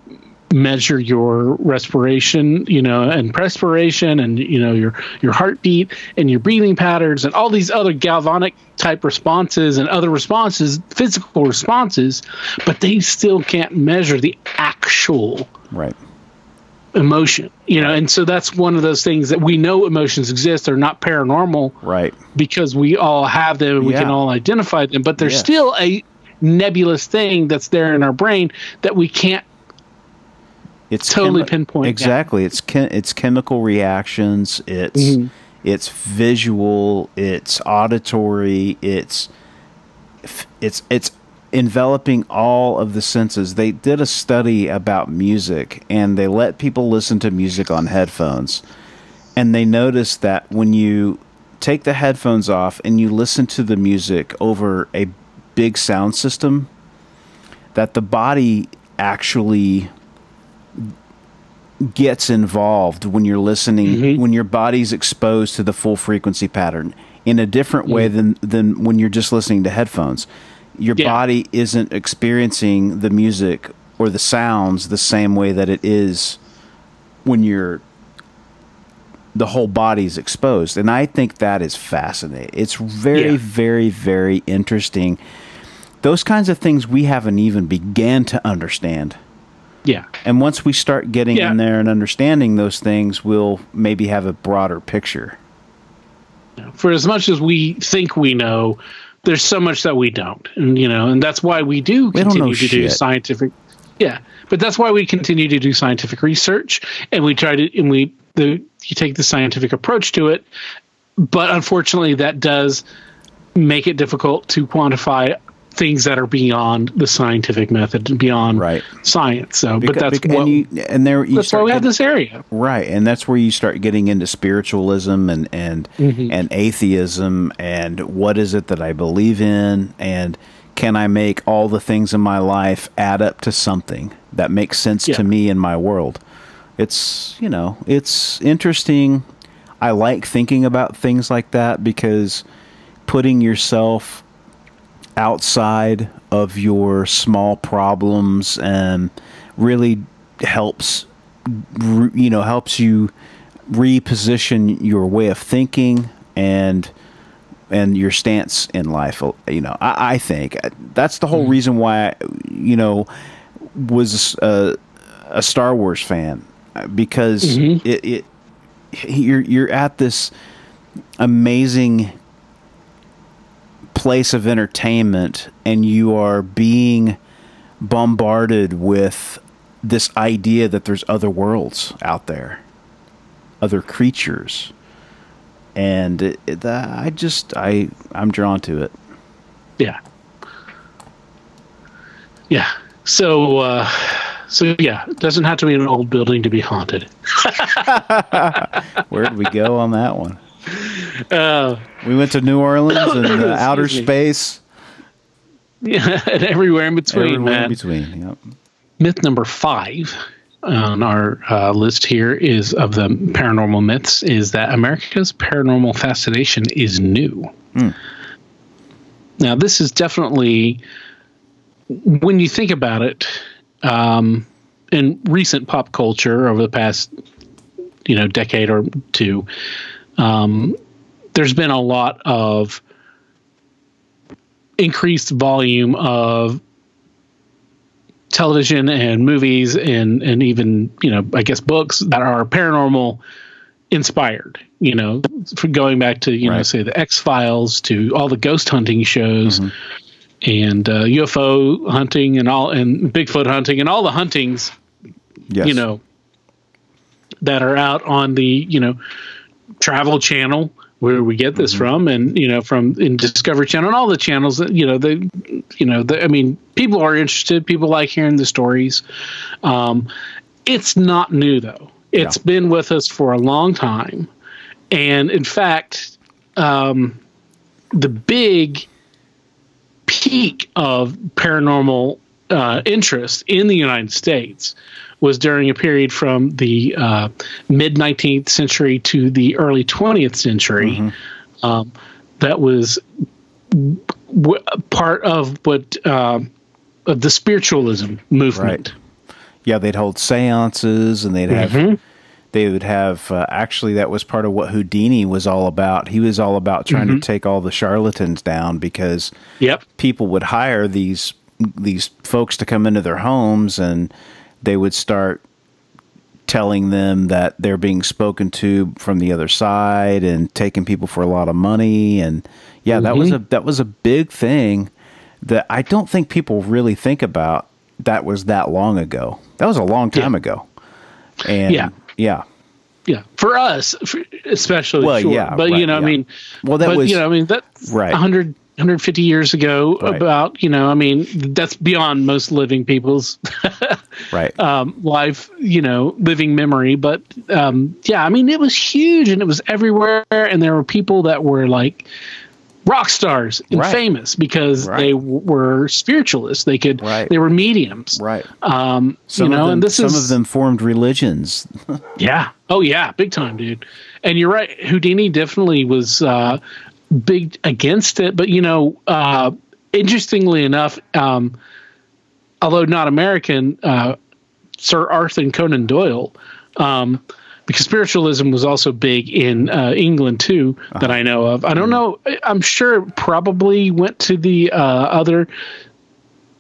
measure your respiration you know and perspiration and you know your your heartbeat and your breathing patterns and all these other galvanic type responses and other responses physical responses but they still can't measure the actual right. emotion you know and so that's one of those things that we know emotions exist. They're not paranormal right. because we all have them and we can all identify them but there's Yes. still a nebulous thing that's there in our brain that we can't it's Totally pinpoint that. exactly. It's chem- it's chemical reactions. It's Mhm. it's visual. It's auditory. It's it's it's enveloping all of the senses. They did a study about music and they let people listen to music on headphones. And they noticed that when you take the headphones off and you listen to the music over a big sound system that the body actually gets involved when you're listening mm-hmm. when your body's exposed to the full frequency pattern in a different way mm-hmm. than than when you're just listening to headphones. Your Yeah. body isn't experiencing the music or the sounds the same way that it is when you're the whole body's exposed. And i think that is fascinating. It's very Yeah. very very interesting. Those kinds of things we haven't even began to understand yeah. And once we start getting Yeah. in there and understanding those things we'll maybe have a broader picture. For as much as we think we know there's so much that we don't, and you know, and that's why we do We continue to do scientific. Yeah, but that's why we continue to do scientific research, and we try to, and we the you take the scientific approach to it, but unfortunately, that does make it difficult to quantify things that are beyond the scientific method and beyond Right. science. So, but that's beca- what, and, you, and there you that's why we have this area. Right, and that's where you start getting into spiritualism and and Mm-hmm. and atheism and what is it that I believe in and can I make all the things in my life add up to something that makes sense Yeah. to me in my world? It's, you know, it's interesting. I like thinking about things like that because putting yourself outside of your small problems and really helps you know helps you reposition your way of thinking and and your stance in life you know i, I think. That's the whole mm-hmm. reason why I, you know was a, a star wars fan because mm-hmm. it, it you're you're at this amazing place of entertainment and you are being bombarded with this idea that there's other worlds out there, other creatures, and it, it, I just I I'm drawn to it. Yeah. Yeah. So, uh, so yeah, it doesn't have to be an old building to be haunted. Where'd we go on that one? Uh, We went to New Orleans and uh, outer me. space, yeah, and everywhere in between, everywhere man. in between. Yep. Myth number five on our uh, list here is of the paranormal myths is that America's paranormal fascination is new. Now, this is definitely when you think about it um, in recent pop culture over the past you know decade or two. Um, there's been a lot of increased volume of television and movies and and even you know I guess books that are paranormal inspired. You know, for going back to you know say the X Files to all the ghost hunting shows and uh, UFO hunting and all and Bigfoot hunting and all the huntings Yes. you know that are out on the you know travel channel where we get this from and you know from in discovery channel and all the channels that you know the you know the, i mean people are interested. People like hearing the stories. Um it's not new though. It's Yeah. been with us for a long time. And in fact um the big peak of paranormal uh, interest in the United States was during a period from the uh, mid 19th century to the early 20th century. Um, that was w- part of what um of the spiritualism movement. Right. yeah, they'd hold seances and they'd have Mm-hmm. they would have uh, actually that was part of what Houdini was all about. He was all about trying Mm-hmm. to take all the charlatans down because Yep. people would hire these these folks to come into their homes and they would start telling them that they're being spoken to from the other side and taking people for a lot of money and yeah that was a Mm-hmm. that was a big thing that I don't think people really think about that was that long ago that was a long time Yeah. ago and Yeah. yeah Yeah, for us, especially. Well, sure. yeah, but right, you know, yeah. I mean, Well, that but, was- you know, I mean, that's Right. 100, 150 years ago. Right. About you know, I mean, that's beyond most living people's right um, life, you know, living memory. But um, yeah, I mean, it was huge and it was everywhere, and there were people that were like rock stars and Right. famous because Right. they w- were spiritualists. They could, they were mediums, right Um, some you know, them, and this some is of them formed religions yeah. Oh yeah, big time, dude. And you're right. Houdini definitely was uh, big against it, but you know, uh, interestingly enough, um, although not American, uh, Sir Arthur Conan Doyle, um, because spiritualism was also big in uh, England too, that I know of. I don't know. I- I'm sure it probably went to the uh, other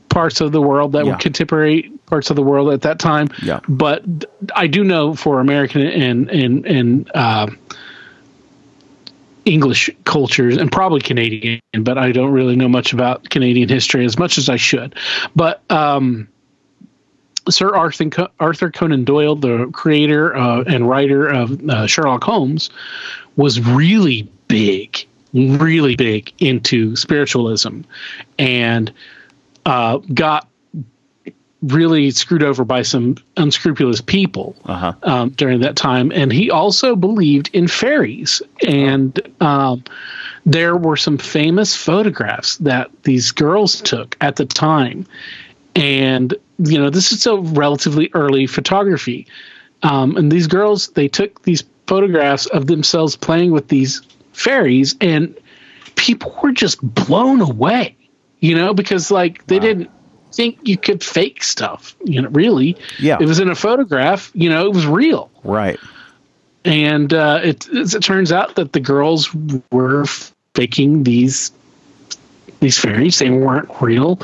parts of the world that Yeah. were contemporary parts of the world at that time. Yeah. But I do know for American and and and uh, English cultures and probably Canadian, but I don't really know much about Canadian history as much as I should. But um, Sir Arthur, Arthur Conan Doyle, the creator uh, and writer of uh, Sherlock Holmes, was really big, really big into spiritualism, and uh, got really screwed over by some unscrupulous people Uh-huh. um, during that time. And he also believed in fairies. And um, there were some famous photographs that these girls took at the time. And, you know, this is a relatively early photography. Um, and these girls, they took these photographs of themselves playing with these fairies, and people were just blown away, you know, because, like, they didn't think you could fake stuff, you know, really. Yeah. It was in a photograph, you know, it was real Right. and uh, it, it turns out that the girls were faking these these fairies. They weren't real,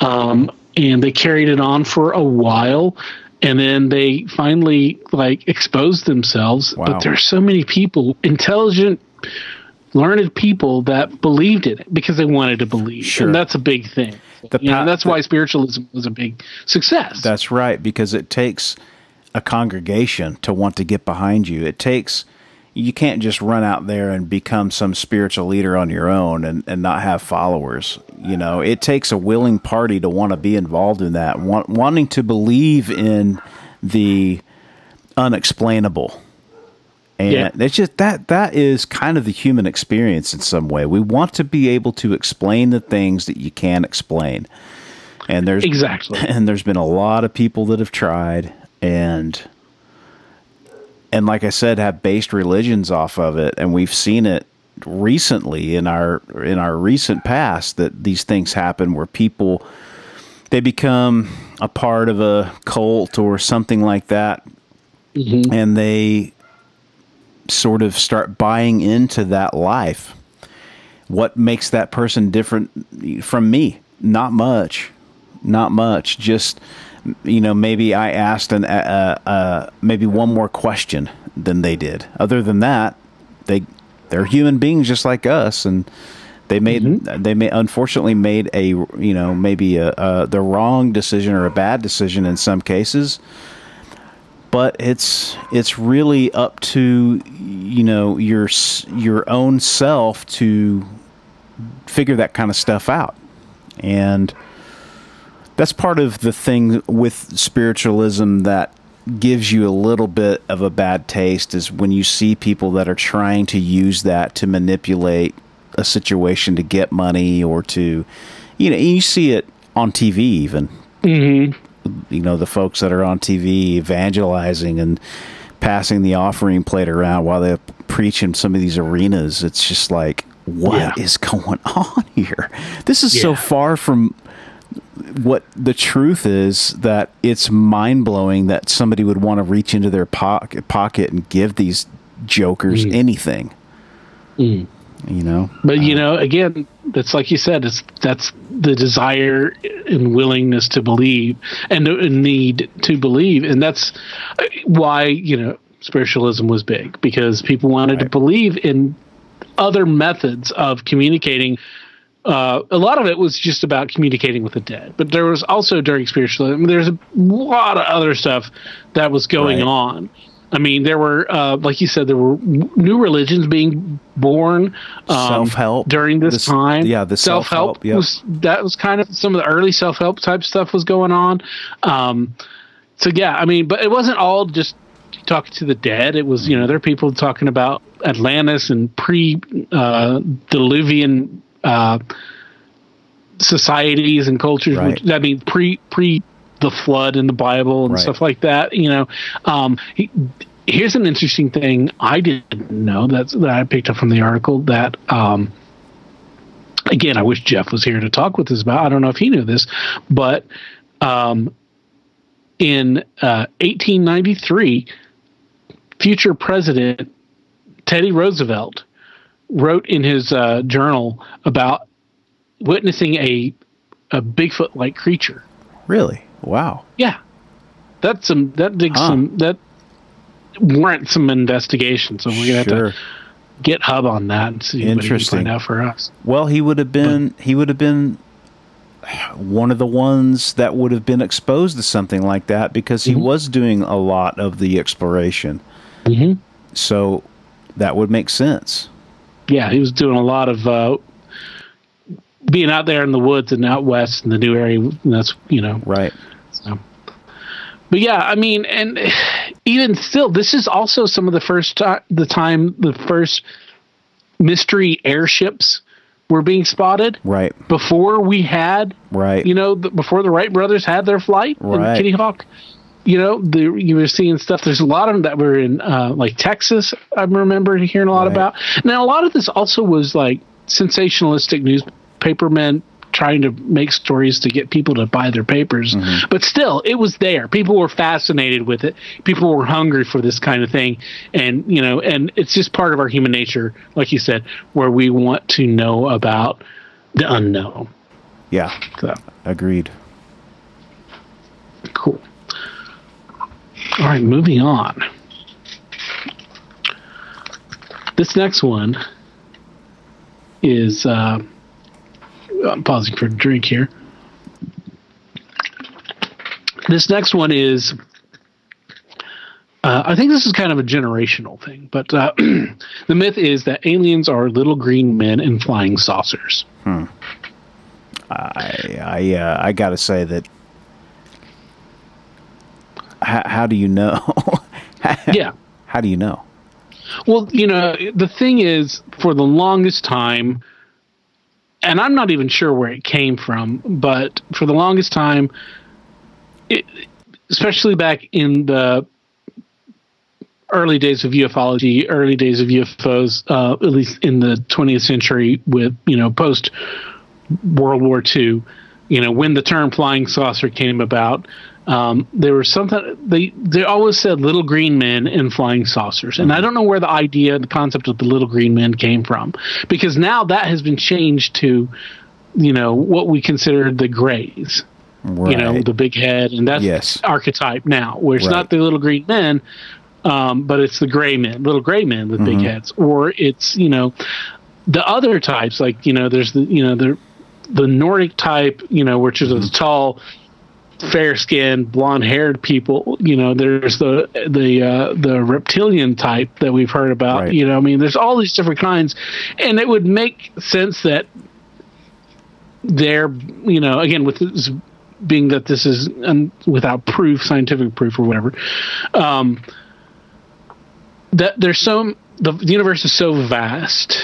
um, and they carried it on for a while, and then they finally like exposed themselves. Wow. But there's so many people, intelligent, learned people that believed in it because they wanted to believe, Sure. and that's a big thing. The You know, pa- that's why spiritualism was a big success. That's right, because it takes a congregation to want to get behind you. It takes you can't just run out there and become some spiritual leader on your own and, and not have followers. You know, it takes a willing party to want to be involved in that, want, wanting to believe in the unexplainable. And Yeah. it's just that that is kind of the human experience in some way. We want to be able to explain the things that you can't explain. And there's Exactly. and there's been a lot of people that have tried and and like I said have based religions off of it and we've seen it recently in our in our recent past that these things happen where people they become a part of a cult or something like that mm-hmm. and they sort of start buying into that life. What makes that person different from me? Not much. Not much. Just you know maybe i asked an uh, uh, maybe one more question than they did. Other than that they they're human beings just like us and they made they may unfortunately made a you know maybe a, a the wrong decision or a bad decision in some cases but it's it's really up to you know your your own self to figure that kind of stuff out. And that's part of the thing with spiritualism that gives you a little bit of a bad taste is when you see people that are trying to use that to manipulate a situation to get money or to you know you see it on TV even mm-hmm. You know the folks that are on TV evangelizing and passing the offering plate around while they preach in some of these arenas it's just like what is Yeah. going on here? This is so far from what the truth is that it's mind blowing that somebody would want to reach into their pocket pocket and give these jokers mm. anything. Mm. You know, But you know, again, that's like you said, it's that's the desire and willingness to believe and the need to believe, and that's why you know spiritualism was big because people wanted to believe in other methods of communicating. Uh, a lot of it was just about communicating with the dead, but there was also during spiritualism. There's a lot of other stuff that was going Right. on. I mean, there were, uh, like you said, there were new religions being born um, Self-help. during this, This- time. yeah, the self help self-help, yep. was that was kind of some of the early self help type stuff was going on. Um, so yeah, I mean, but it wasn't all just talking to the dead. It was you know there are people talking about Atlantis and pre uh, diluvian uh, societies and cultures. Right. Which, I mean pre pre the flood in the Bible and Right. stuff like that. You know, um, he, here's an interesting thing I didn't know that's that I picked up from the article that. Um, again, I wish Jeff was here to talk with us about. I don't know if he knew this, but um, in uh, 1893, future president Teddy Roosevelt wrote in his uh, journal about witnessing a a Bigfoot like creature. really? Wow. Yeah, that's some that digs Huh. some that warrants some investigation. So we're gonna Sure. have to get Hub on that and see what he can Interesting. find for us. Well, he would have been he would have been one of the ones that would have been exposed to something like that because he was doing a lot of the exploration. Mhm. So that would make sense. Yeah, he was doing a lot of uh, being out there in the woods and out west in the new area. and That's you know Right. So, but yeah, I mean, and even still, this is also some of the first the time the first mystery airships were being spotted Right. before we had, Right. you know, the, before the Wright brothers had their flight Right. in Kitty Hawk. You know, the, you were seeing stuff. There's a lot of them that were in uh, like Texas. I remember hearing a lot Right. about. Now, a lot of this also was like sensationalistic newspaper men trying to make stories to get people to buy their papers. Mm-hmm. But still, it was there. People were fascinated with it. People were hungry for this kind of thing, and you know, and it's just part of our human nature, like you said, where we want to know about the unknown. Yeah. So Agreed. cool. All right, moving on. This next one is. Uh, I'm pausing for a drink here. This next one is. Uh, I think this is kind of a generational thing, but uh, the myth is that aliens are little green men in flying saucers. Hmm. I I uh, I gotta say that. How, how do you know? yeah. how do you know? Well, you know, the thing is, for the longest time, and I'm not even sure where it came from, but for the longest time, it, especially back in the early days of ufology, early days of UFOs, uh, at least in the 20th century, with you know post World War II, you know when the term flying saucer came about, um, there was something they they always said little green men and flying saucers, and I don't know where the idea, the concept of the little green men came from, because now that has been changed to, you know, what we consider the grays Right. you know, the big head, and that's Yes. archetype now, where it's Right. not the little green men, um, but it's the gray men, little gray men with Mm-hmm. big heads, or it's you know, the other types like you know, there's the you know the the Nordic type, you know, which is Mm-hmm. those tall, fair skinned, blonde haired people. You know, there's the the uh, the reptilian type that we've heard about. Right. You know, I mean, there's all these different kinds, and it would make sense that they're you know again with this being that this is um, without proof scientific proof or whatever um, that there's so the, the universe is so vast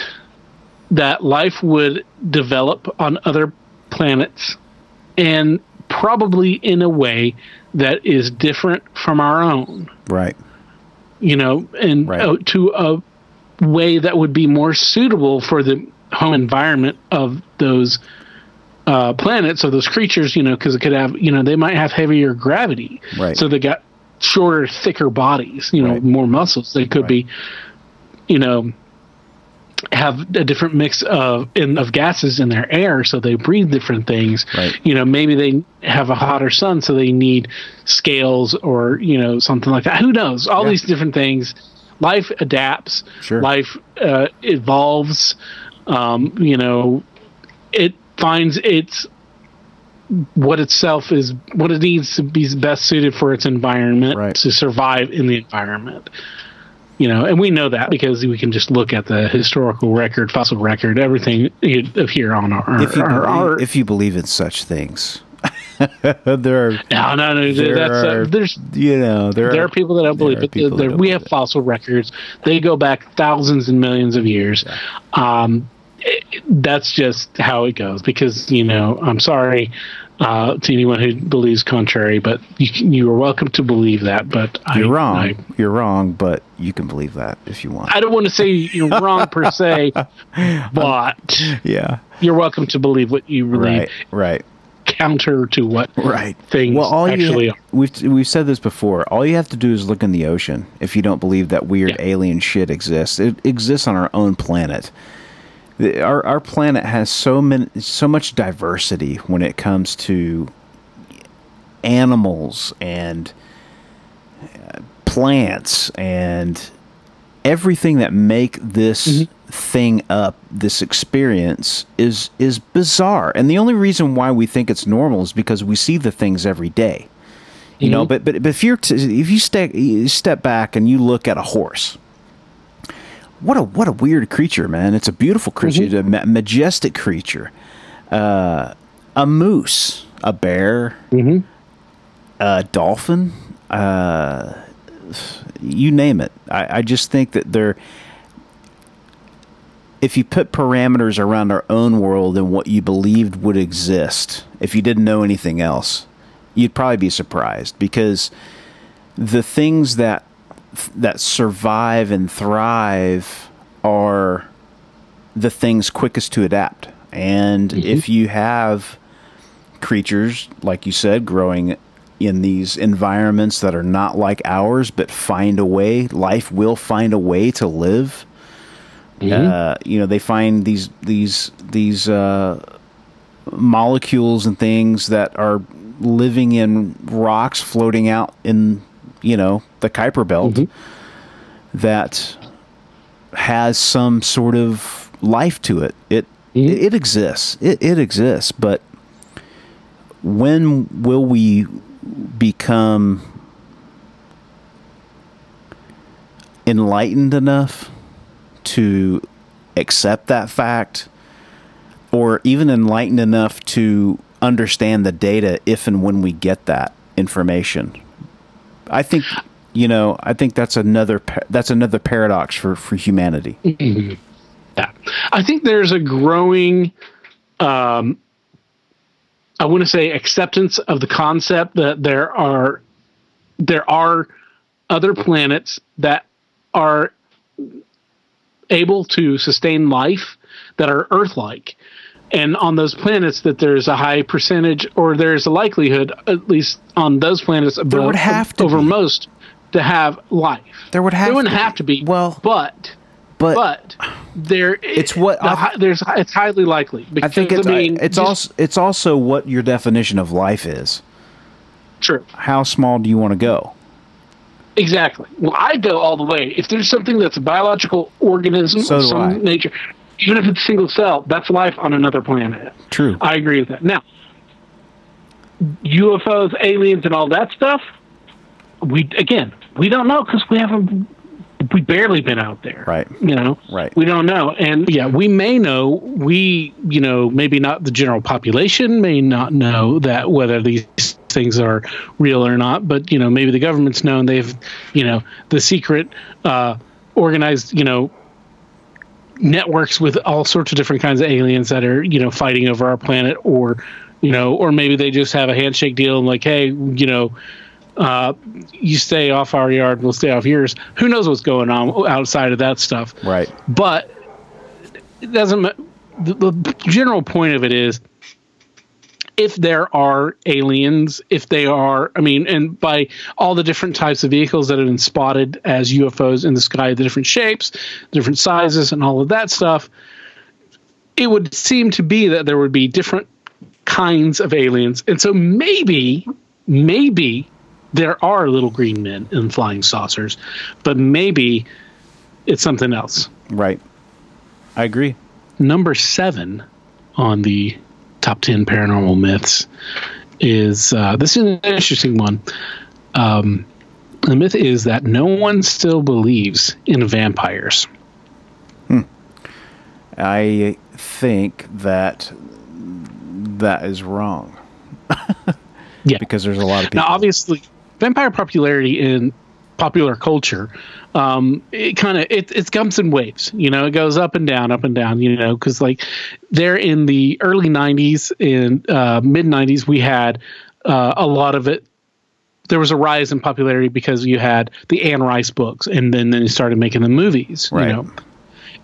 that life would develop on other planets and probably in a way that is different from our own Right. you know, and Right. uh, to a way that would be more suitable for the home environment of those uh, planets of those creatures, you know, because it could have, you know, they might have heavier gravity, Right. So they got shorter, thicker bodies, you know, Right. more muscles. They could Right. be, you know, have a different mix of in, of gases in their air, so they breathe different things. Right. You know, maybe they have a hotter sun, so they need scales or you know something like that. Who knows? All Yeah. these different things. Life adapts. Sure. Life uh, evolves. Um, you know, it finds its what itself is what it needs to be best suited for its environment Right. to survive in the environment you know and we know that because we can just look at the historical record fossil record everything of here on our, If you our, believe, our if you believe in such things, there are no no no there that's are uh, there's you know there, there are people that don't believe are it. There- don't we have it. fossil records. They go back thousands and millions of years. Um, it- that's just how it goes. Because you know, I'm sorry uh, to anyone who believes contrary, but you you are welcome to believe that. But You're wrong. I, You're wrong, but you can believe that if you want. I don't want to say you're wrong per se, but yeah. you're welcome to believe what you believe, Right. Right. counter to what Right. things well, all actually you are. we've we've said this before. All you have to do is look in the ocean if you don't believe that weird Yeah. alien shit exists. It exists on our own planet. The, our our planet has so many so much diversity when it comes to animals and uh, plants and everything that make this thing up, this experience is is bizarre. And the only reason why we think it's normal is because we see the things every day. You know, but, but but if you're t- if you step you step back and you look at a horse, what a what a weird creature, man! It's a beautiful creature, it's a ma- majestic creature. Uh, a moose, a bear, a dolphin, uh, you name it. I, I just think that they're. If you put parameters around our own world and what you believed would exist, if you didn't know anything else, you'd probably be surprised because the things that that survive and thrive are the things quickest to adapt. And if you have creatures, like you said, growing in these environments that are not like ours, but find a way, life will find a way to live. Uh, you know, they find these these these uh, molecules and things that are living in rocks floating out in you know the Kuiper belt mm-hmm. that has some sort of life to it. It mm-hmm. it exists. It it exists, but when will we become enlightened enough to accept that fact or even enlightened enough to understand the data if and when we get that information i think you know i think that's another that's another paradox for for humanity. Yeah. I think there's a growing, um, I want to say, acceptance of the concept that there are there are other planets that are able to sustain life that are Earth-like, and on those planets that there's a high percentage or there's a likelihood, at least on those planets, above, would have to over be. most, to have life. There would have There wouldn't to be. have to be. Well, but but, but there It's what the there's it's highly likely because, i think it's I mean it's just- also it's also what your definition of life is true how small do you want to go exactly well I go all the way if there's something that's a biological organism So of some I. nature even if it's single cell that's life on another planet True. I agree with that now UFOs aliens and all that stuff we again we don't know because we haven't we barely been out there Right. you know Right. we don't know and yeah we may know we you know maybe not the general population may not know that whether these things are real or not but you know maybe the government's known they've you know the secret uh organized you know networks with all sorts of different kinds of aliens that are you know fighting over our planet or you know or maybe they just have a handshake deal and like hey you know uh, you stay off our yard, we'll stay off yours. Who knows what's going on outside of that stuff? right But it doesn't. The, the general point of it is, if there are aliens, if they are, I mean, and by all the different types of vehicles that have been spotted as UFOs in the sky, the different shapes, different sizes, and all of that stuff, it would seem to be that there would be different kinds of aliens, and so maybe, maybe there are little green men in flying saucers, but maybe it's something else. right. I agree. Number seven on the top 10 paranormal myths is uh, this is an interesting one. Um, the myth is that no one still believes in vampires. I think that that is wrong. Yeah. Because there's a lot of people. Now, obviously, vampire popularity in popular culture, um, it kind of it, it comes in waves. You know, it goes up and down, up and down. You know, because like there in the early '90s and uh, mid '90s, we had uh, a lot of it. There was a rise in popularity because you had the Anne Rice books, and then then they started making the movies. Right. You know,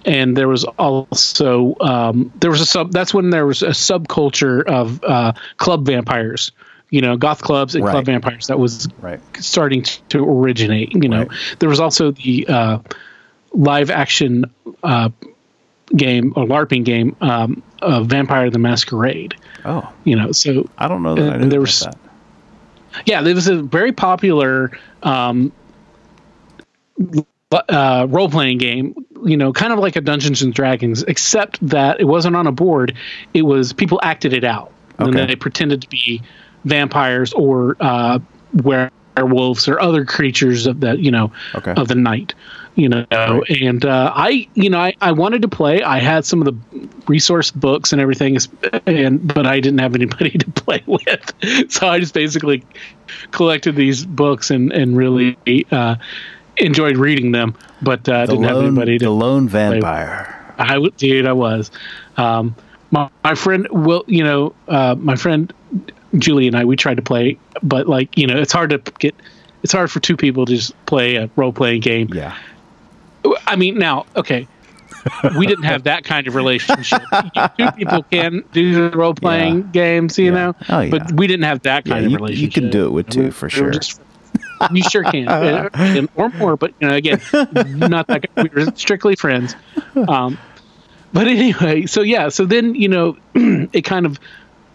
and there was also um, there was a sub. That's when there was a subculture of uh, club vampires. You know, goth clubs and Right. club vampires. That was right. starting to originate. You know, Right. there was also the uh, live action uh, game or LARPing game, um, uh, Vampire the Masquerade. Oh, You know, so I don't know that I knew there was- that. yeah, there was a very popular um, uh, role playing game, you know, kind of like a Dungeons and Dragons, except that it wasn't on a board. It was people acted it out, and Okay. then they pretended to be vampires or uh, werewolves or other creatures of the you know Okay. of the night. You know, and uh, I, you know, I, I wanted to play. I had some of the resource books and everything, and but I didn't have anybody to play with, so I just basically collected these books and and really uh, enjoyed reading them, but uh, the didn't have anybody to the lone vampire. I w- dude, I was. Um, my, my friend will, you know, uh, my friend Julie and I, we tried to play, but like, you know, it's hard to get. It's hard for two people to just play a role playing game. Yeah. I mean, now, okay, we didn't have that kind of relationship. two people can do role playing Yeah. games, you Yeah. know, Oh, yeah. but we didn't have that kind of you relationship. You can do it with two for sure. just- you sure can, Uh, or more. But you know, again, not that we were strictly friends. Um, but anyway, so yeah, so then you know, it kind of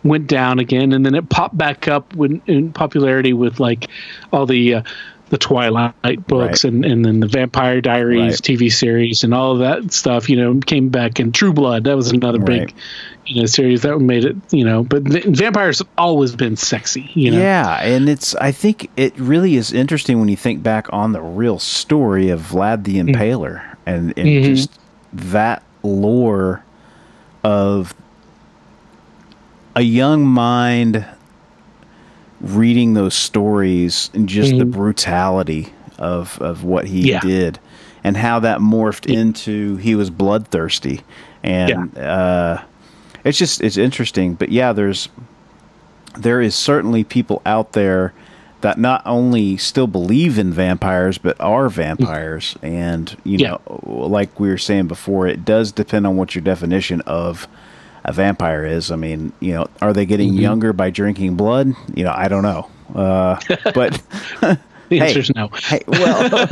went down again, and then it popped back up when in popularity with like all the uh, the Twilight books Right. and and then the Vampire Diaries Right. TV series and all of that stuff. You know, came back and True Blood. That was another Right. big you know series that made it. You know, but vampires have always been sexy. You know. Yeah, and it's I think it really is interesting when you think back on the real story of Vlad the Mm. Impaler and, and Mhm. just that lore of a young mind reading those stories and just the Mhm. brutality of of what he Yeah. did and how that morphed into he was bloodthirsty and uh it's just it's interesting but yeah there's there is certainly people out there that not only still believe in vampires but are vampires and you Yeah. know like we were saying before it does depend on what your definition of a vampire is i mean you know are they getting Mm-hmm. younger by drinking blood you know i don't know uh, but The Hey. answer's no. Hey, well,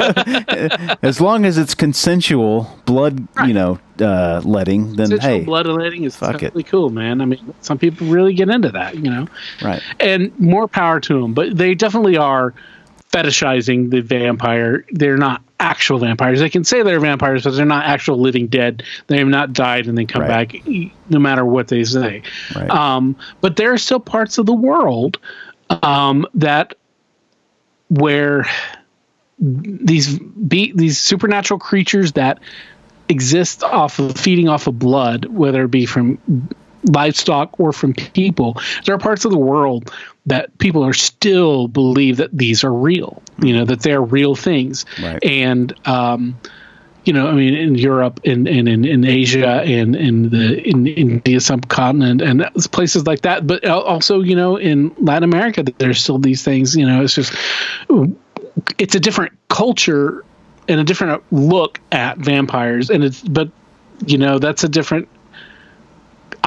as long as it's consensual blood, you know, uh, letting, then Consensual hey, bloodletting is fuck it. cool, man. I mean, some people really get into that, you know, right, and more power to them. But they definitely are fetishizing the vampire. They're not actual vampires. They can say they're vampires, but they're not actual living dead. They have not died and they come Right. back, no matter what they say. right, Um, but there are still parts of the world um, that where these be these supernatural creatures that exist off of feeding off of blood, whether it be from livestock or from people. There are parts of the world that people are still believe that these are real. You know that they're real things, Right. and um, you know, I mean, in Europe and, and in, in Asia and in the in India subcontinent and places like that, but also, you know, in Latin America, there's still these things. You know, it's just it's a different culture and a different look at vampires, and it's but you know that's a different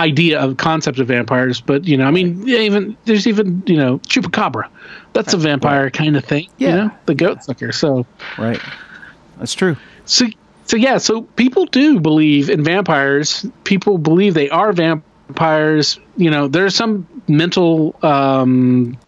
idea of concept of vampires. But you know, I mean, even there's even you know chupacabra, that's a vampire kind of thing. Yeah. you know, the goat sucker. So. right. That's true. So, so yeah, so people do believe in vampires. People believe they are vampires. You know, there's some mental um,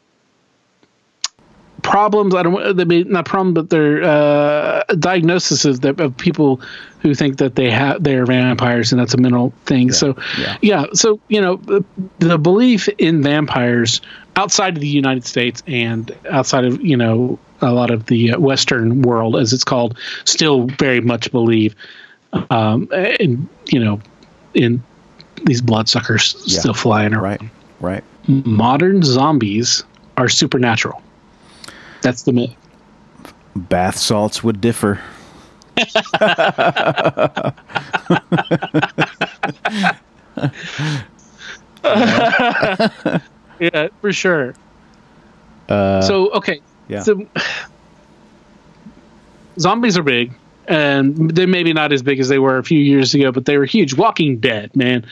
problems. I don't. They may not problem, but they're uh, diagnoses that of people who think that they have they are vampires, and that's a mental thing. So, yeah. yeah. So you know, the, the belief in vampires outside of the United States and outside of you know a lot of the uh, Western world, as it's called, still very much believe, um, in you know, in these bloodsuckers Yeah. still flying around. Right, right. Modern zombies are supernatural. That's the myth. Bath salts would differ. Yeah, for sure. Uh, so okay, yeah. so zombies are big, and they're maybe not as big as they were a few years ago, but they were huge. Walking Dead, man,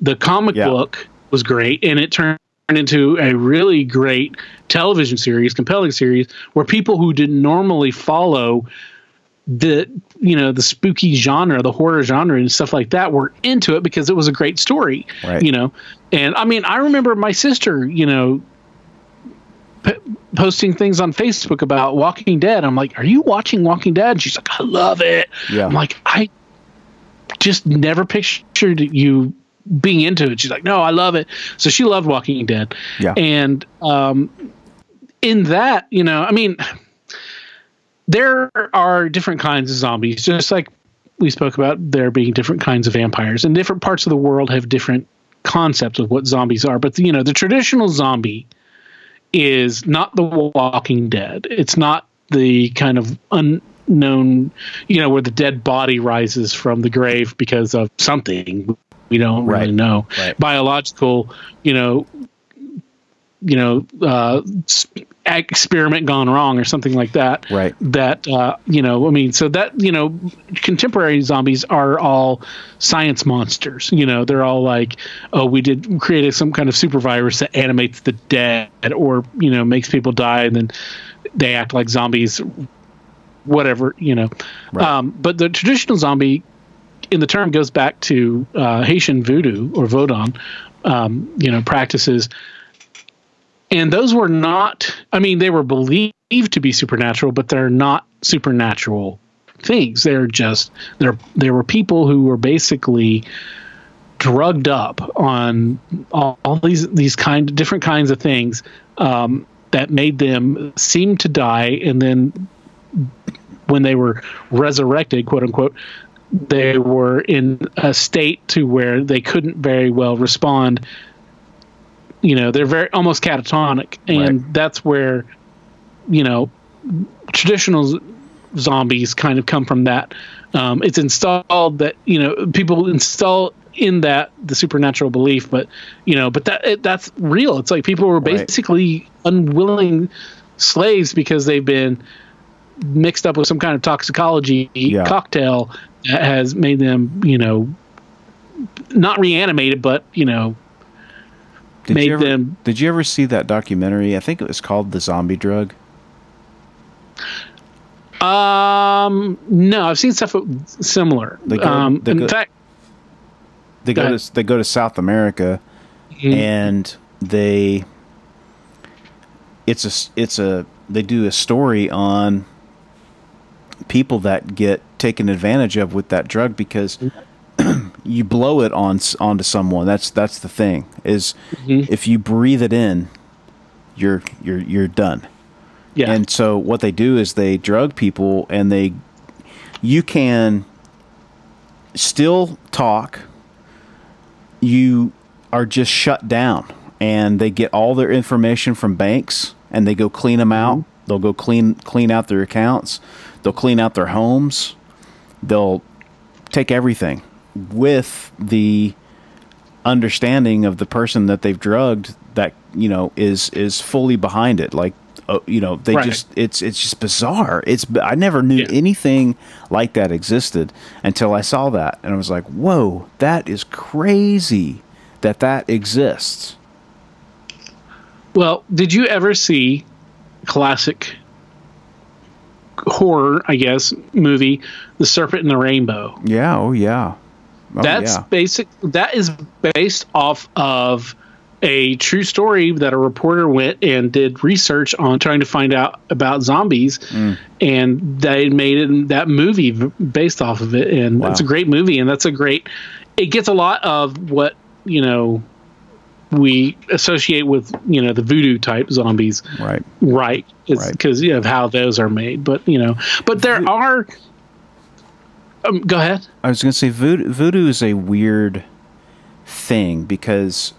the comic Yeah. book was great, and it turned into a really great television series, compelling series, where people who didn't normally follow the you know the spooky genre the horror genre and stuff like that were into it because it was a great story Right. you know and i mean i remember my sister you know p- posting things on Facebook about Walking Dead. I'm like, "Are you watching Walking Dead?" And she's like, "I love it." Yeah. I'm like, "I just never pictured you being into it." She's like, "No, I love it." So she loved Walking Dead. Yeah. And um, in that, you know, I mean, there are different kinds of zombies, just like we spoke about there being different kinds of vampires, and different parts of the world have different concepts of what zombies are. But you know, the traditional zombie is not the Walking Dead. It's not the kind of unknown, you know, where the dead body rises from the grave because of something we don't really know. Right. Biological, you know, you know, uh, experiment gone wrong or something like that. Right. That uh, you know, I mean, so that you know, contemporary zombies are all science monsters. You know, they're all like, oh, we did created some kind of super virus that animates the dead, or you know, makes people die, and then they act like zombies. Whatever you know, Right. um, but the traditional zombie in the term goes back to uh, Haitian voodoo or Vodun, um, you know, practices. And those were not, I mean, they were believed to be supernatural, but they're not supernatural things. They're just, they're, there were people who were basically drugged up on all, all these, these kind different kinds of things um, that made them seem to die. And then when they were resurrected, quote unquote, they were in a state to where they couldn't very well respond. You know, they're very almost catatonic, and Right. that's where, you know, traditional z- zombies kind of come from that. Um, it's installed that you know people install in that the supernatural belief, but you know, but that it, that's real. It's like people were Right. basically unwilling slaves because they've been mixed up with some kind of toxicology Yeah. cocktail that has made them, you know, not reanimated, but you know, Did made you ever, them- Did you ever see that documentary? I think it was called The Zombie Drug. um, no, I've seen stuff similar. They go- um, they in go- fact, They Go go, to they go to South America Mhm. and they it's a it's a they do a story on people that get taken advantage of with that drug because you blow it on onto someone. That's that's the thing is Mhm. if you breathe it in, you're you're you're done. yeah, And so what they do is they drug people and they you can still talk. You are just shut down and they get all their information from banks and they go clean them out. They'll go clean clean out their accounts. They'll clean out their homes. They'll take everything with the understanding of the person that they've drugged that you know is is fully behind it like uh, you know they Right. just it's it's just bizarre it's i never knew Yeah. anything like that existed until i saw that and i was like whoa that is crazy that that exists Well, did you ever see classic horror, I guess, movie, The Serpent and the Rainbow? yeah oh yeah oh, That's yeah. basic. That is based off of a true story that a reporter went and did research on trying to find out about zombies, Mm. and they made it that movie based off of it, and Wow. it's a great movie, and that's a great. It gets a lot of what you know we associate with you know the voodoo type zombies right right Right. because of how those are made but you know but there are um, go ahead I was going to say voodoo, voodoo is a weird thing because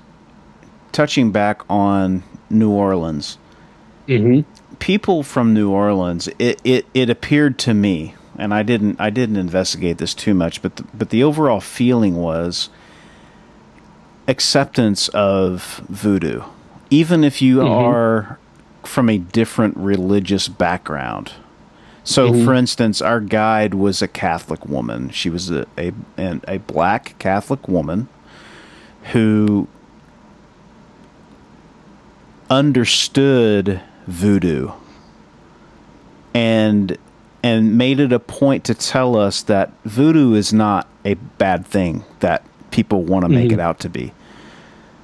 touching back on New Orleans, mm-hmm. people from New Orleans, it, it, it appeared to me, and I didn't I didn't investigate this too much, but the, but the overall feeling was acceptance of voodoo, even if you are from a different religious background. So, mm-hmm. for instance, our guide was a Catholic woman. She was a a, a black Catholic woman who understood voodoo and and made it a point to tell us that voodoo is not a bad thing that people want to make mm-hmm. it out to be.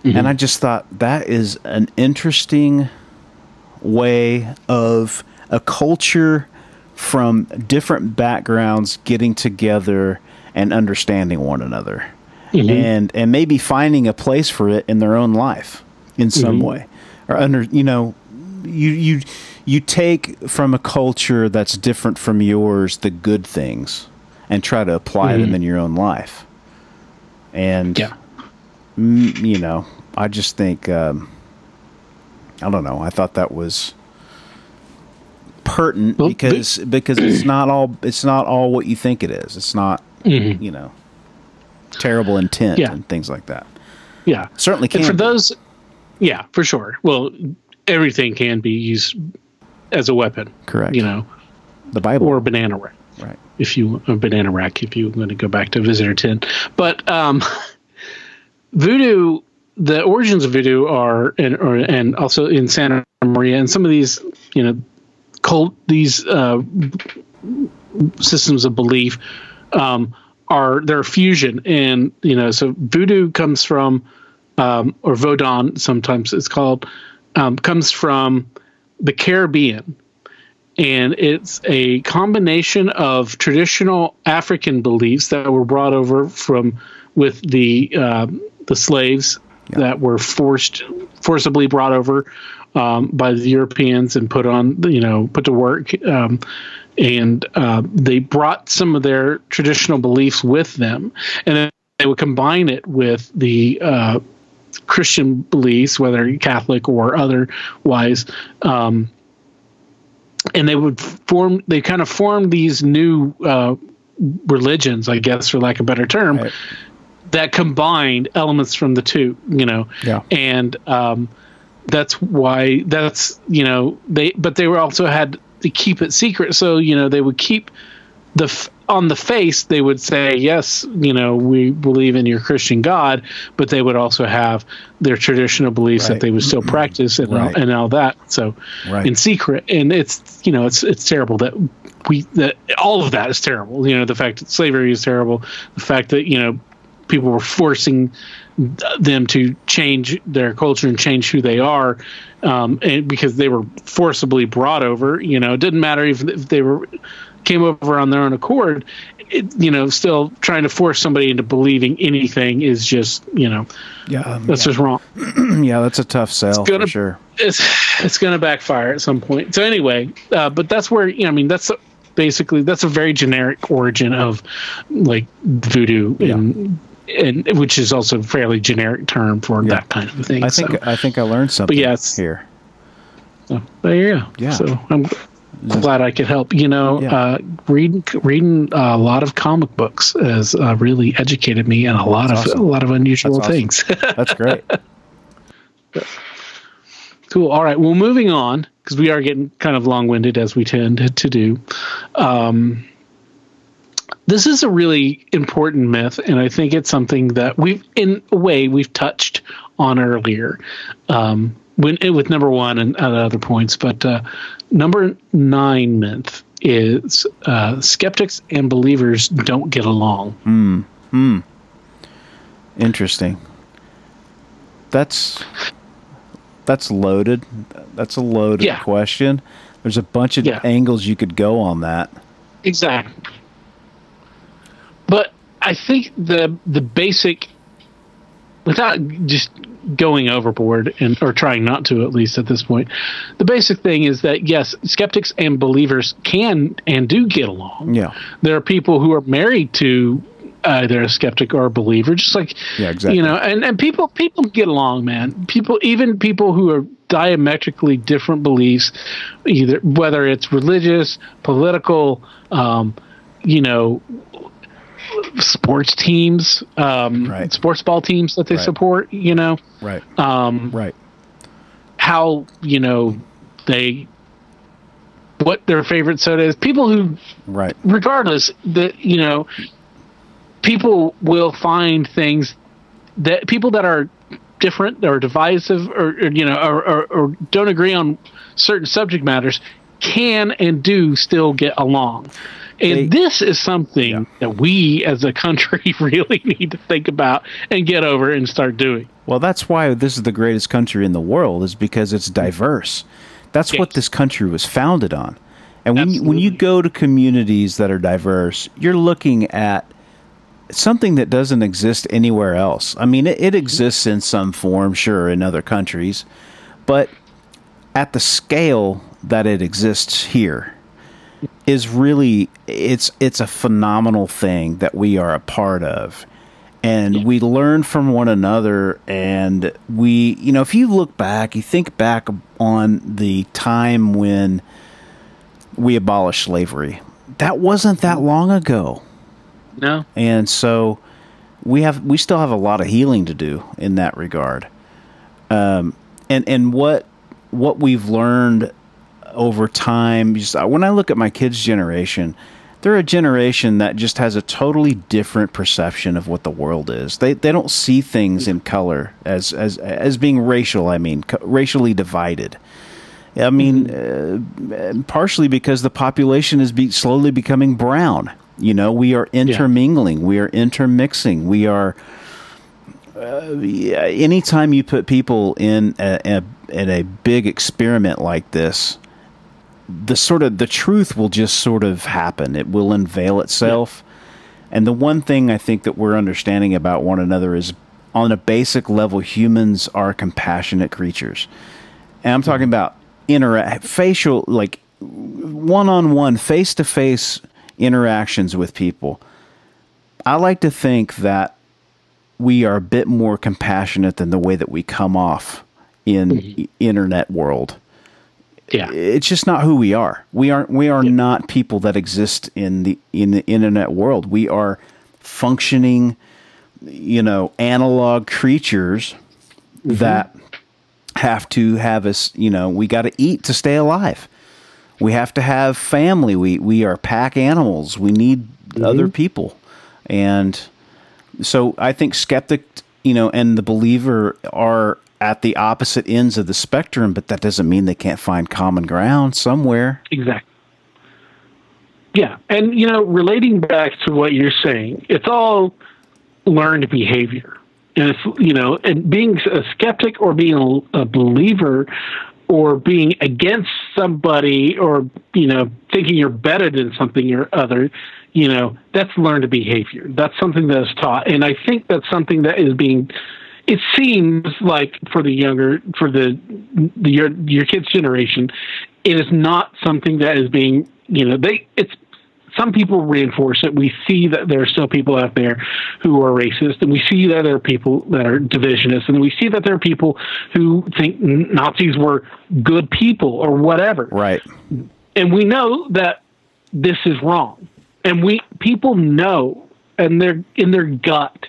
Mm-hmm. And I just thought that is an interesting way of a culture from different backgrounds getting together and understanding one another. Mm-hmm. And and maybe finding a place for it in their own life in some mm-hmm. way. Or under you know you you you take from a culture that's different from yours the good things and try to apply them mm-hmm. in your own life. And Yeah. you know i just think um, i don't know. I thought that was pertinent Well, because because it's not all it's not all what you think it is it's not you know terrible intent Mm-hmm. Yeah. and things like that Yeah. certainly can And for be. those, yeah, for sure. Well, everything can be used as a weapon. Correct. You know, the bible or a banana rack. right If you a banana rack, if you want to go back to Visitor Ten, but um, voodoo. The origins of voodoo are and or, and also in Santa Maria and some of these you know cult these uh, systems of belief um, are their fusion and you know so voodoo comes from um, or vodun sometimes it's called um, comes from the caribbean. And it's a combination of traditional african beliefs that were brought over from with the um, the slaves that were forced forcibly brought over um, by the Europeans and put on you know put to work um, and uh, they brought some of their traditional beliefs with them and then they would combine it with the uh, Christian beliefs whether Catholic or otherwise um, and they would form they kind of formed these new uh, religions I guess for lack of a better term Right. that combined elements from the two, you know. Yeah. And um, that's why that's you know they but they were also had to keep it secret, so you know they would keep the f- on the face they would say yes, you know we believe in your Christian God, but they would also have their traditional beliefs Right. that they would still practice and Right. all, and all that. So Right. in secret, and it's you know it's it's terrible that we that all of that is terrible. You know the fact that slavery is terrible, the fact that you know people were forcing them to change their culture and change who they are um, and because they were forcibly brought over you know it didn't matter if, if they were came over on their own accord it, you know still trying to force somebody into believing anything is just you know yeah that's just wrong. Yeah that's a tough sell gonna- for sure. it's it's going to backfire at some point. So anyway, uh, but that's where you know, I mean that's basically that's a very generic origin of like voodoo and and which is also a fairly generic term for that kind of thing. i think so, i think i learned something yeah, it's- here so there you go. Yeah. So I'm glad I could help. You know, Yeah. uh, reading reading a lot of comic books has uh, really educated me in a lot That's of awesome. a lot of unusual That's awesome. things. that's great Cool. All right. Well, moving on because we are getting kind of long-winded as we tend to do. Um, this is a really important myth, and I think it's something that we've, in a way, we've touched on earlier, um, when with number one and at other points. But uh, number nine myth is uh, skeptics and believers don't get along. Hmm. Interesting that's that's loaded that's a loaded Yeah. question there's a bunch of Yeah. angles you could go on that Exactly. But I think the the basic without just going overboard and or trying not to at least at this point, the basic thing is that yes, skeptics and believers can and do get along. yeah There are people who are married to either a skeptic or a believer, just like Yeah, exactly. You know, and, and people people get along, man. People even people who are diametrically different beliefs, either whether it's religious, political, um, you know, sports teams, um, Right. sports ball teams that they Right. support, you know, right um, right how you know they what their favorite soda is. People who right regardless that you know people will find things that people that are different or divisive or, or you know or, or, or don't agree on certain subject matters can and do still get along and They- this is something Yeah. that we as a country really need to think about and get over and start doing Well, that's why this is the greatest country in the world is because it's mm-hmm. diverse. That's what this country was founded on. And when you, when you go to communities that are diverse, you're looking at something that doesn't exist anywhere else. I mean, it, it mm-hmm. exists in some form, sure, in other countries, but at the scale that it exists here is really it's it's a phenomenal thing that we are a part of. And we learn from one another and we you know if you look back you think back on the time when we abolished slavery that wasn't that long ago. No. and so we have we still have a lot of healing to do in that regard. Um, and and what what we've learned over time just uh, when i look at my kids generation they're a generation that just has a totally different perception of what the world is they they don't see things in color as as as being racial i mean co- racially divided I mean, uh, partially because the population is be slowly becoming brown. You know, we are intermingling, we are intermixing, we are. Uh, yeah, anytime you put people in a, a in a big experiment like this, the sort of the truth will just sort of happen. It will unveil itself. And the one thing I think that we're understanding about one another is, on a basic level, humans are compassionate creatures. And I'm talking about interact facial like one-on-one face-to-face interactions with people i like to think that we are a bit more compassionate than the way that we come off in i- internet world Yeah. it's just not who we are. We aren't we are not people that exist in the in the internet world. We are functioning you know analog creatures mm-hmm. that have to have us you know we got to eat to stay alive. We have to have family. We we are pack animals. We need mm-hmm. other people. And so i think skeptic you know and the believer are at the opposite ends of the spectrum but that doesn't mean they can't find common ground somewhere Exactly. Yeah, and you know, relating back to what you're saying, it's all learned behavior. And if you know, and being a skeptic or being a, a believer or being against somebody or you know thinking you're better than something or other, you know, that's learned behavior. That's something that is taught, and I think that's something that is being. It seems like for the younger, for the, the your your kids' generation, it is not something that is being you know they it's some people reinforce it. We see that there are still people out there who are racist, and we see that there are people that are divisionists, and we see that there are people who think Nazis were good people or whatever. right And we know that this is wrong, and we people know, and they're in their gut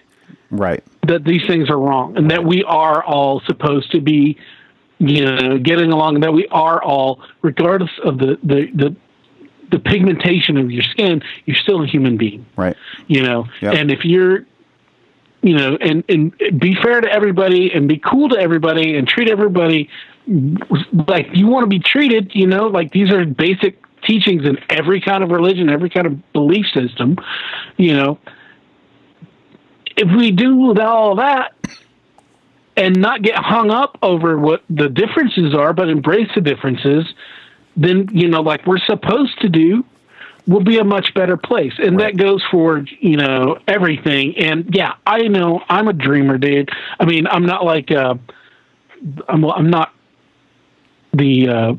right. that these things are wrong, and that we are all supposed to be, you know, getting along, and that we are all, regardless of the the the, the pigmentation of your skin, you're still a human being. Right. You know Yep. and if you're you know and and be fair to everybody and be cool to everybody and treat everybody like you want to be treated you know like these are basic teachings in every kind of religion every kind of belief system you know if we do all that and not get hung up over what the differences are but embrace the differences then you know like we're supposed to do we'll be a much better place. And that goes for, you know, everything. And yeah, I know I'm a dreamer, dude. I mean, I'm not like, uh, I'm, I'm not the, uh,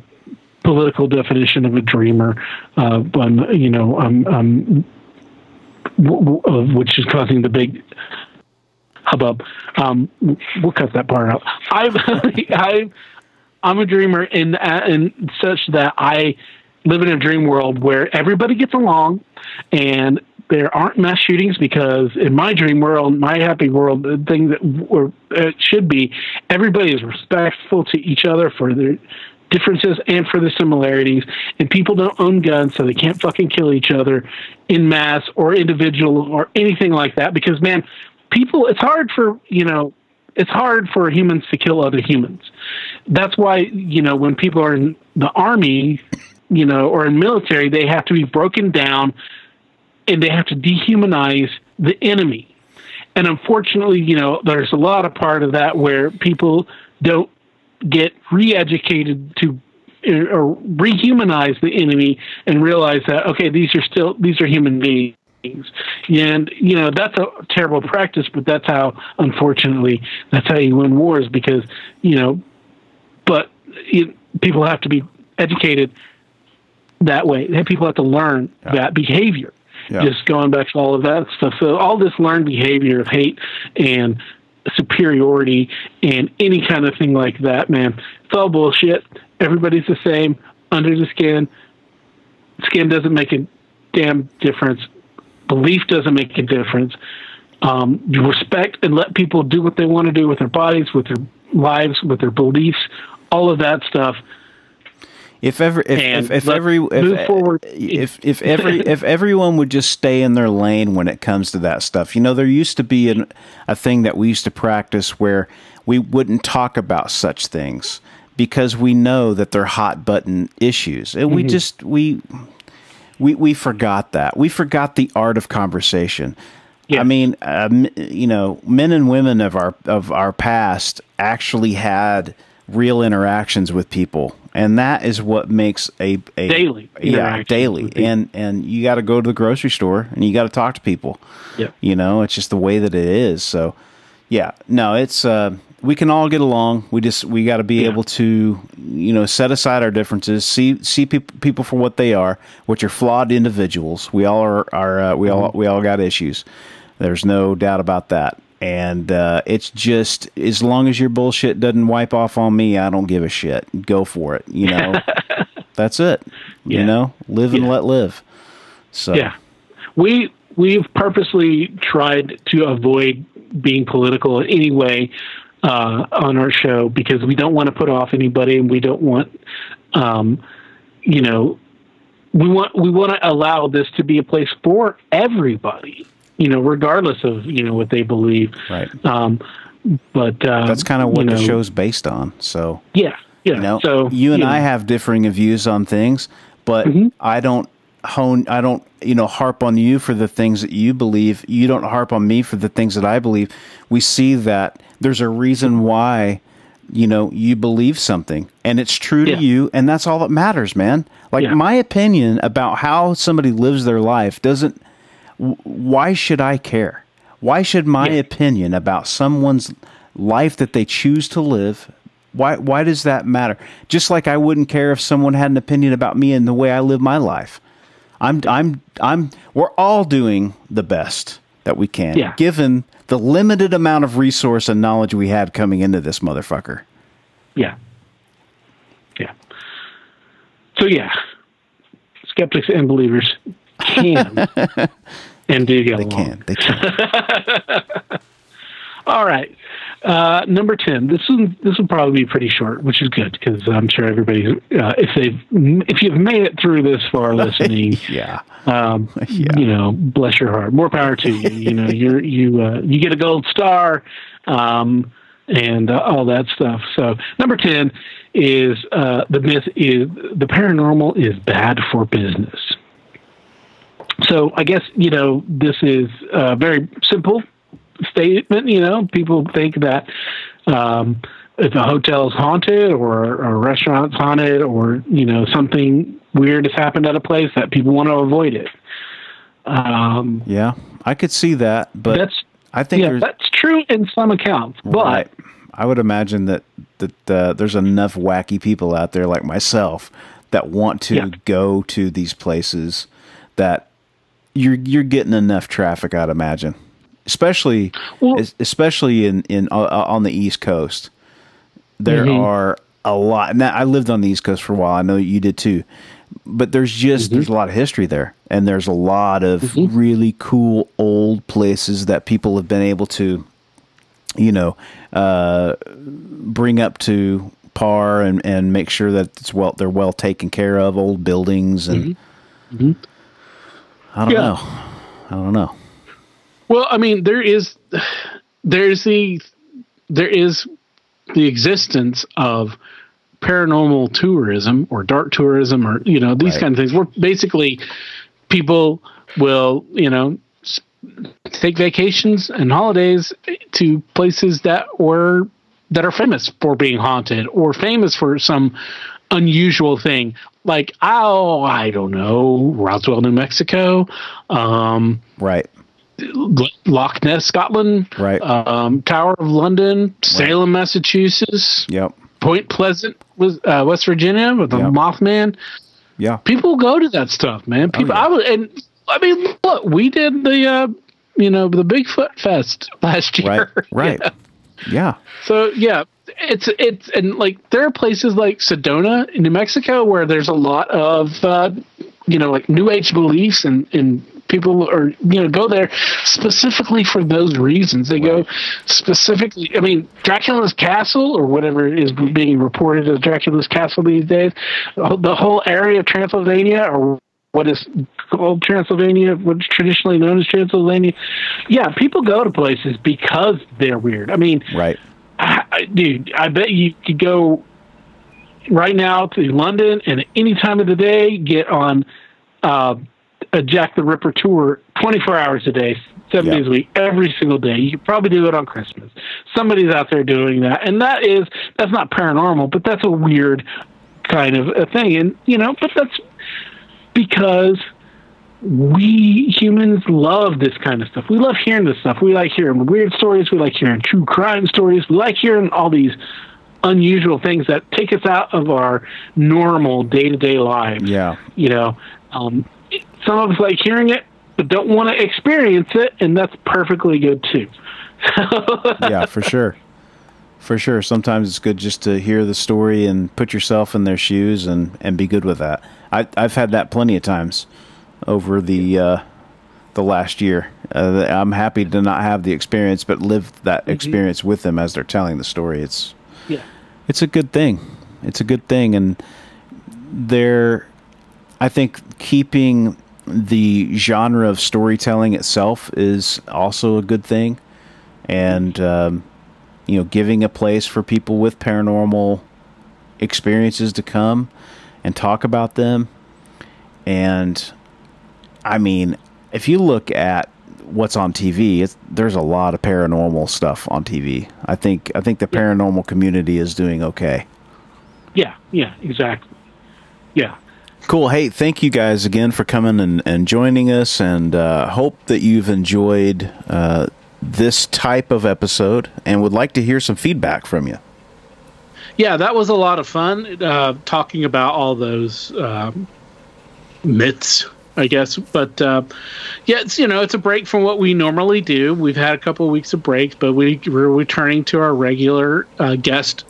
political definition of a dreamer, uh, but, you know, I'm, I'm, w- w- uh, which is causing the big hubbub. Um, we'll cut that part out. I've, I, I'm a dreamer in, in such that I, live in a dream world where everybody gets along and there aren't mass shootings because in my dream world, my happy world, the thing that or it should be, everybody is respectful to each other for their differences and for the similarities. And people don't own guns, so they can't fucking kill each other in mass or individual or anything like that. Because man, people, it's hard for you know, it's hard for humans to kill other humans. That's why you know when people are in the army you know, or in military, they have to be broken down and they have to dehumanize the enemy. And unfortunately, you know, there's a lot of part of that where people don't get re-educated to or rehumanize the enemy and realize that okay, these are still these are human beings. And you know that's a terrible practice, but that's how, unfortunately, that's how you win wars because you know. But you, people have to be educated that way. People have to learn yeah. that behavior. Yeah. Just going back to all of that stuff. So all this learned behavior of hate and superiority and any kind of thing like that, man, it's all bullshit. Everybody's the same under the skin. Skin doesn't make a damn difference. Belief doesn't make a difference. Um, you respect and let people do what they want to do with their bodies, with their lives, with their beliefs, all of that stuff if ever if, if, if every if, if if every if everyone would just stay in their lane when it comes to that stuff you know there used to be an, a thing that we used to practice where we wouldn't talk about such things because we know that they're hot button issues and mm-hmm. we just we we we forgot that. We forgot the art of conversation. Yeah. I mean, um, you know, men and women of our of our past actually had real interactions with people. And that is what makes a, a daily yeah daily. and and you got to go to the grocery store and you got to talk to people. Yeah. You know it's just the way that it is. So yeah. No it's uh we can all get along we just we got to be yeah. able to you know set aside our differences see see people people for what they are which are flawed individuals we all are are uh, we mm-hmm. all we all got issues there's no doubt about that and uh, it's just as long as your bullshit doesn't wipe off on me, I don't give a shit. Go for it. You know, that's it. Yeah. You know, live and yeah. let live. So yeah, we we've purposely tried to avoid being political in any way uh, on our show because we don't want to put off anybody, and we don't want, um, you know, we want we want to allow this to be a place for everybody you know, regardless of you know what they believe. Right. Um, but uh, that's kind of what the know, show's based on. So yeah, yeah. You know, so you and I have differing views on things, but mm-hmm. I don't hone. I don't you know harp on you for the things that you believe. You don't harp on me for the things that I believe. We see that there's a reason why you know you believe something and it's true to yeah. you and that's all that matters man like yeah. my opinion about how somebody lives their life doesn't why should I care? Why should my yeah. opinion about someone's life that they choose to live why why does that matter? Just like I wouldn't care if someone had an opinion about me and the way I live my life. I'm I'm I'm we're all doing the best that we can yeah. given the limited amount of resource and knowledge we had coming into this motherfucker. Yeah. Yeah. So yeah. Skeptics and believers can and do get they along. Can. They can. All right. Uh, number ten. This will this will probably be pretty short, which is good because I'm sure everybody, uh, if they've if you've made it through this far listening, yeah. Um, yeah. you know, bless your heart. More power to you. you know, you're you uh, you get a gold star, um, and uh, all that stuff. So number ten is uh, the myth is the paranormal is bad for business so I guess you know this is a very simple statement. You know, people think that um, if a hotel is haunted or a restaurant's haunted or you know something weird has happened at a place that people want to avoid it. Um, yeah, I could see that, but that's I think yeah, that's true in some accounts, right. but I would imagine that that uh, there's enough wacky people out there like myself that want to yeah. go to these places that you're you're getting enough traffic, I'd imagine, especially well, especially in in uh, uh, on the East Coast. There mm-hmm. are a lot. Now, I lived on the East Coast for a while. I know you did too. But there's just mm-hmm. there's a lot of history there, and there's a lot of mm-hmm. really cool old places that people have been able to, you know, uh, bring up to par and, and make sure that it's well they're well taken care of. Old buildings and mm-hmm. Mm-hmm. I don't yeah. know. I don't know. Well, I mean, there is there's the there is the existence of paranormal tourism or dark tourism or you know these right. kind of things where basically people will you know take vacations and holidays to places that were that are famous for being haunted or famous for some unusual thing. Like, oh, I don't know, Roswell, New Mexico, um, Right. Loch Ness, Scotland, Right. um, Tower of London, Salem, Massachusetts, Yep. Point Pleasant, was uh, West Virginia, with the Yep. Mothman. Yeah. People go to that stuff, man. People, yeah. I was, and I mean, look, we did the, uh, you know, the Bigfoot Fest last year. Right. Right. Yeah. Yeah. So yeah, it's it's and like there are places like Sedona in New Mexico where there's a lot of uh, you know like New Age beliefs and and people are you know go there specifically for those reasons. They go specifically. I mean, Dracula's Castle or whatever is being reported as Dracula's Castle these days. The whole area of Transylvania or what is called Transylvania, what's traditionally known as Transylvania. Yeah, people go to places because they're weird. I mean, Right. I, I- dude, I bet you could go right now to London and any time of the day get on uh, a Jack the Ripper tour 24 hours a day, seven Yeah. days a week, every single day. You could probably do it on Christmas. Somebody's out there doing that, and that is that's not paranormal, but that's a weird kind of a thing, and you know, but that's because we humans love this kind of stuff. We love hearing this stuff. We like hearing weird stories. We like hearing true crime stories. We like hearing all these unusual things that take us out of our normal day to day lives. Yeah. You know, um, some of us like hearing it, but don't want to experience it, and that's perfectly good too. yeah, for sure. For sure. Sometimes it's good just to hear the story and put yourself in their shoes and, and be good with that. I, I've had that plenty of times over the uh, the last year. Uh, I'm happy to not have the experience, but live that experience with them as they're telling the story. It's yeah. it's a good thing. It's a good thing, and they're. I think keeping the genre of storytelling itself is also a good thing, and um, you know, giving a place for people with paranormal experiences to come and talk about them. And I mean, if you look at what's on TV, it's, there's a lot of paranormal stuff on TV. I think I think the paranormal community is doing okay. Yeah. Yeah. Exactly. Yeah. Cool. Hey, thank you guys again for coming and, and joining us, and uh, hope that you've enjoyed uh, this type of episode and would like to hear some feedback from you. Yeah, that was a lot of fun uh, talking about all those um, myths, I guess. But uh, yeah, it's you know it's a break from what we normally do. We've had a couple of weeks of breaks, but we we're returning to our regular uh, guest,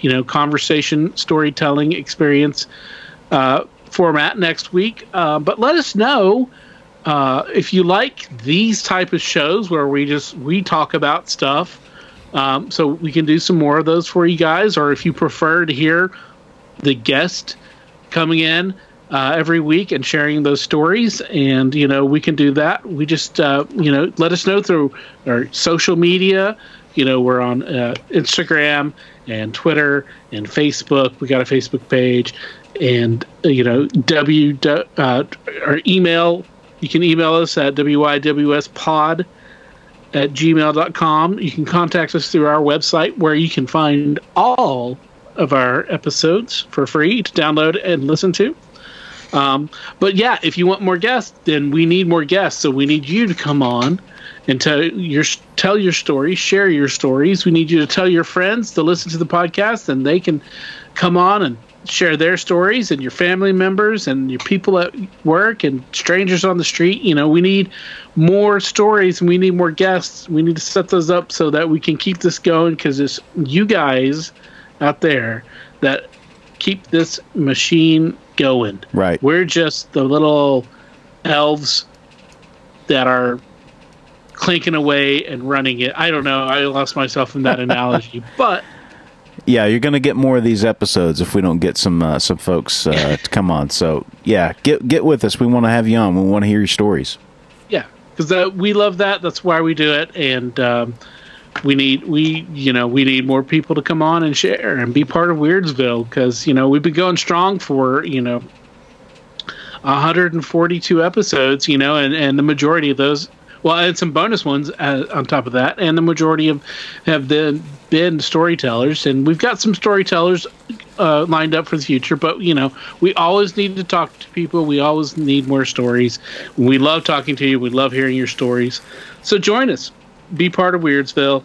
you know, conversation storytelling experience uh, format next week. Uh, but let us know. Uh, if you like these type of shows where we just we talk about stuff um, so we can do some more of those for you guys, or if you prefer to hear the guest coming in uh, every week and sharing those stories, and you know we can do that. We just uh, you know let us know through our social media. You know we're on uh, Instagram and Twitter and Facebook. We got a Facebook page, and you know w uh, our email. You can email us at wywspod at gmail.com. You can contact us through our website where you can find all of our episodes for free to download and listen to. Um, but yeah, if you want more guests, then we need more guests. So we need you to come on and tell your tell your stories, share your stories. We need you to tell your friends to listen to the podcast, and they can come on and share their stories and your family members and your people at work and strangers on the street. You know, we need more stories and we need more guests. We need to set those up so that we can keep this going because it's you guys out there that keep this machine going. Right. We're just the little elves that are clinking away and running it. I don't know. I lost myself in that analogy, but Yeah, you're gonna get more of these episodes if we don't get some uh, some folks uh, to come on. So yeah, get get with us. We want to have you on. We want to hear your stories. yeah, because uh, we love that. That's why we do it, and um, we need we you know we need more people to come on and share and be part of Weirdsville because you know we've been going strong for you know 142 episodes, you know, and and the majority of those. Well, and some bonus ones uh, on top of that, and the majority of have been been storytellers, and we've got some storytellers uh, lined up for the future, but you know, we always need to talk to people. We always need more stories. We love talking to you. We love hearing your stories. So join us. Be part of Weirdsville.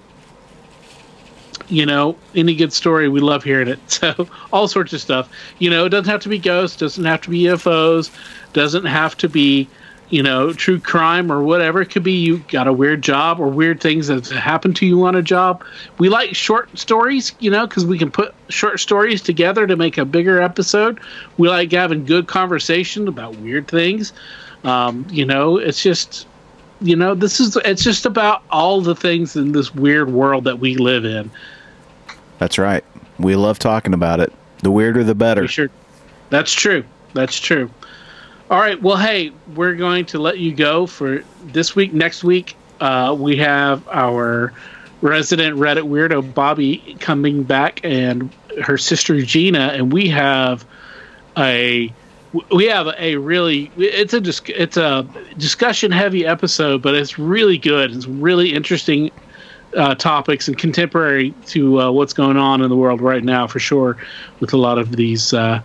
You know, any good story, we love hearing it. So all sorts of stuff. You know, it doesn't have to be ghosts, doesn't have to be UFOs, doesn't have to be you know, true crime or whatever. It could be you got a weird job or weird things that happen to you on a job. We like short stories, you know, because we can put short stories together to make a bigger episode. We like having good conversation about weird things. Um, you know, it's just, you know, this is, it's just about all the things in this weird world that we live in. That's right. We love talking about it. The weirder, the better. Sure. That's true. That's true. All right. Well, hey, we're going to let you go for this week. Next week, uh, we have our resident Reddit weirdo Bobby coming back, and her sister Gina, and we have a we have a really it's a it's a discussion heavy episode, but it's really good. It's really interesting uh, topics and contemporary to uh, what's going on in the world right now, for sure. With a lot of these. Uh,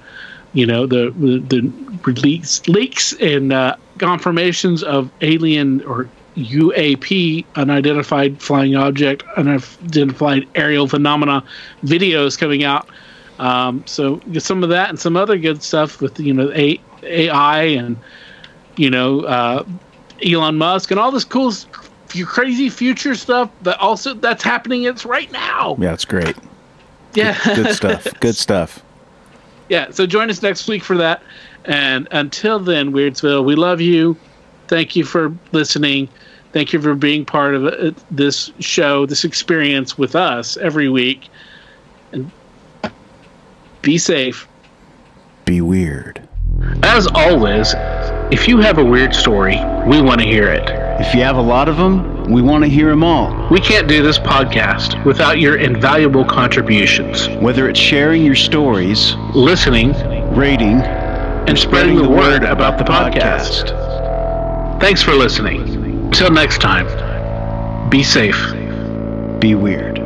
you know the the, release leaks and uh, confirmations of alien or UAP, unidentified flying object, unidentified aerial phenomena videos coming out. Um, so get some of that and some other good stuff with you know A- AI and you know uh, Elon Musk and all this cool, crazy future stuff that also that's happening. It's right now. Yeah, it's great. Yeah, good, good stuff. Good stuff yeah, so join us next week for that. And until then, Weirdsville, we love you. Thank you for listening. Thank you for being part of uh, this show, this experience with us every week. And be safe. Be weird. As always, if you have a weird story, we want to hear it. If you have a lot of them, we want to hear them all. We can't do this podcast without your invaluable contributions. Whether it's sharing your stories, listening, rating, and, spreading, the, word, about the podcast. podcast. Thanks for listening. Until next time, be safe. Be weird.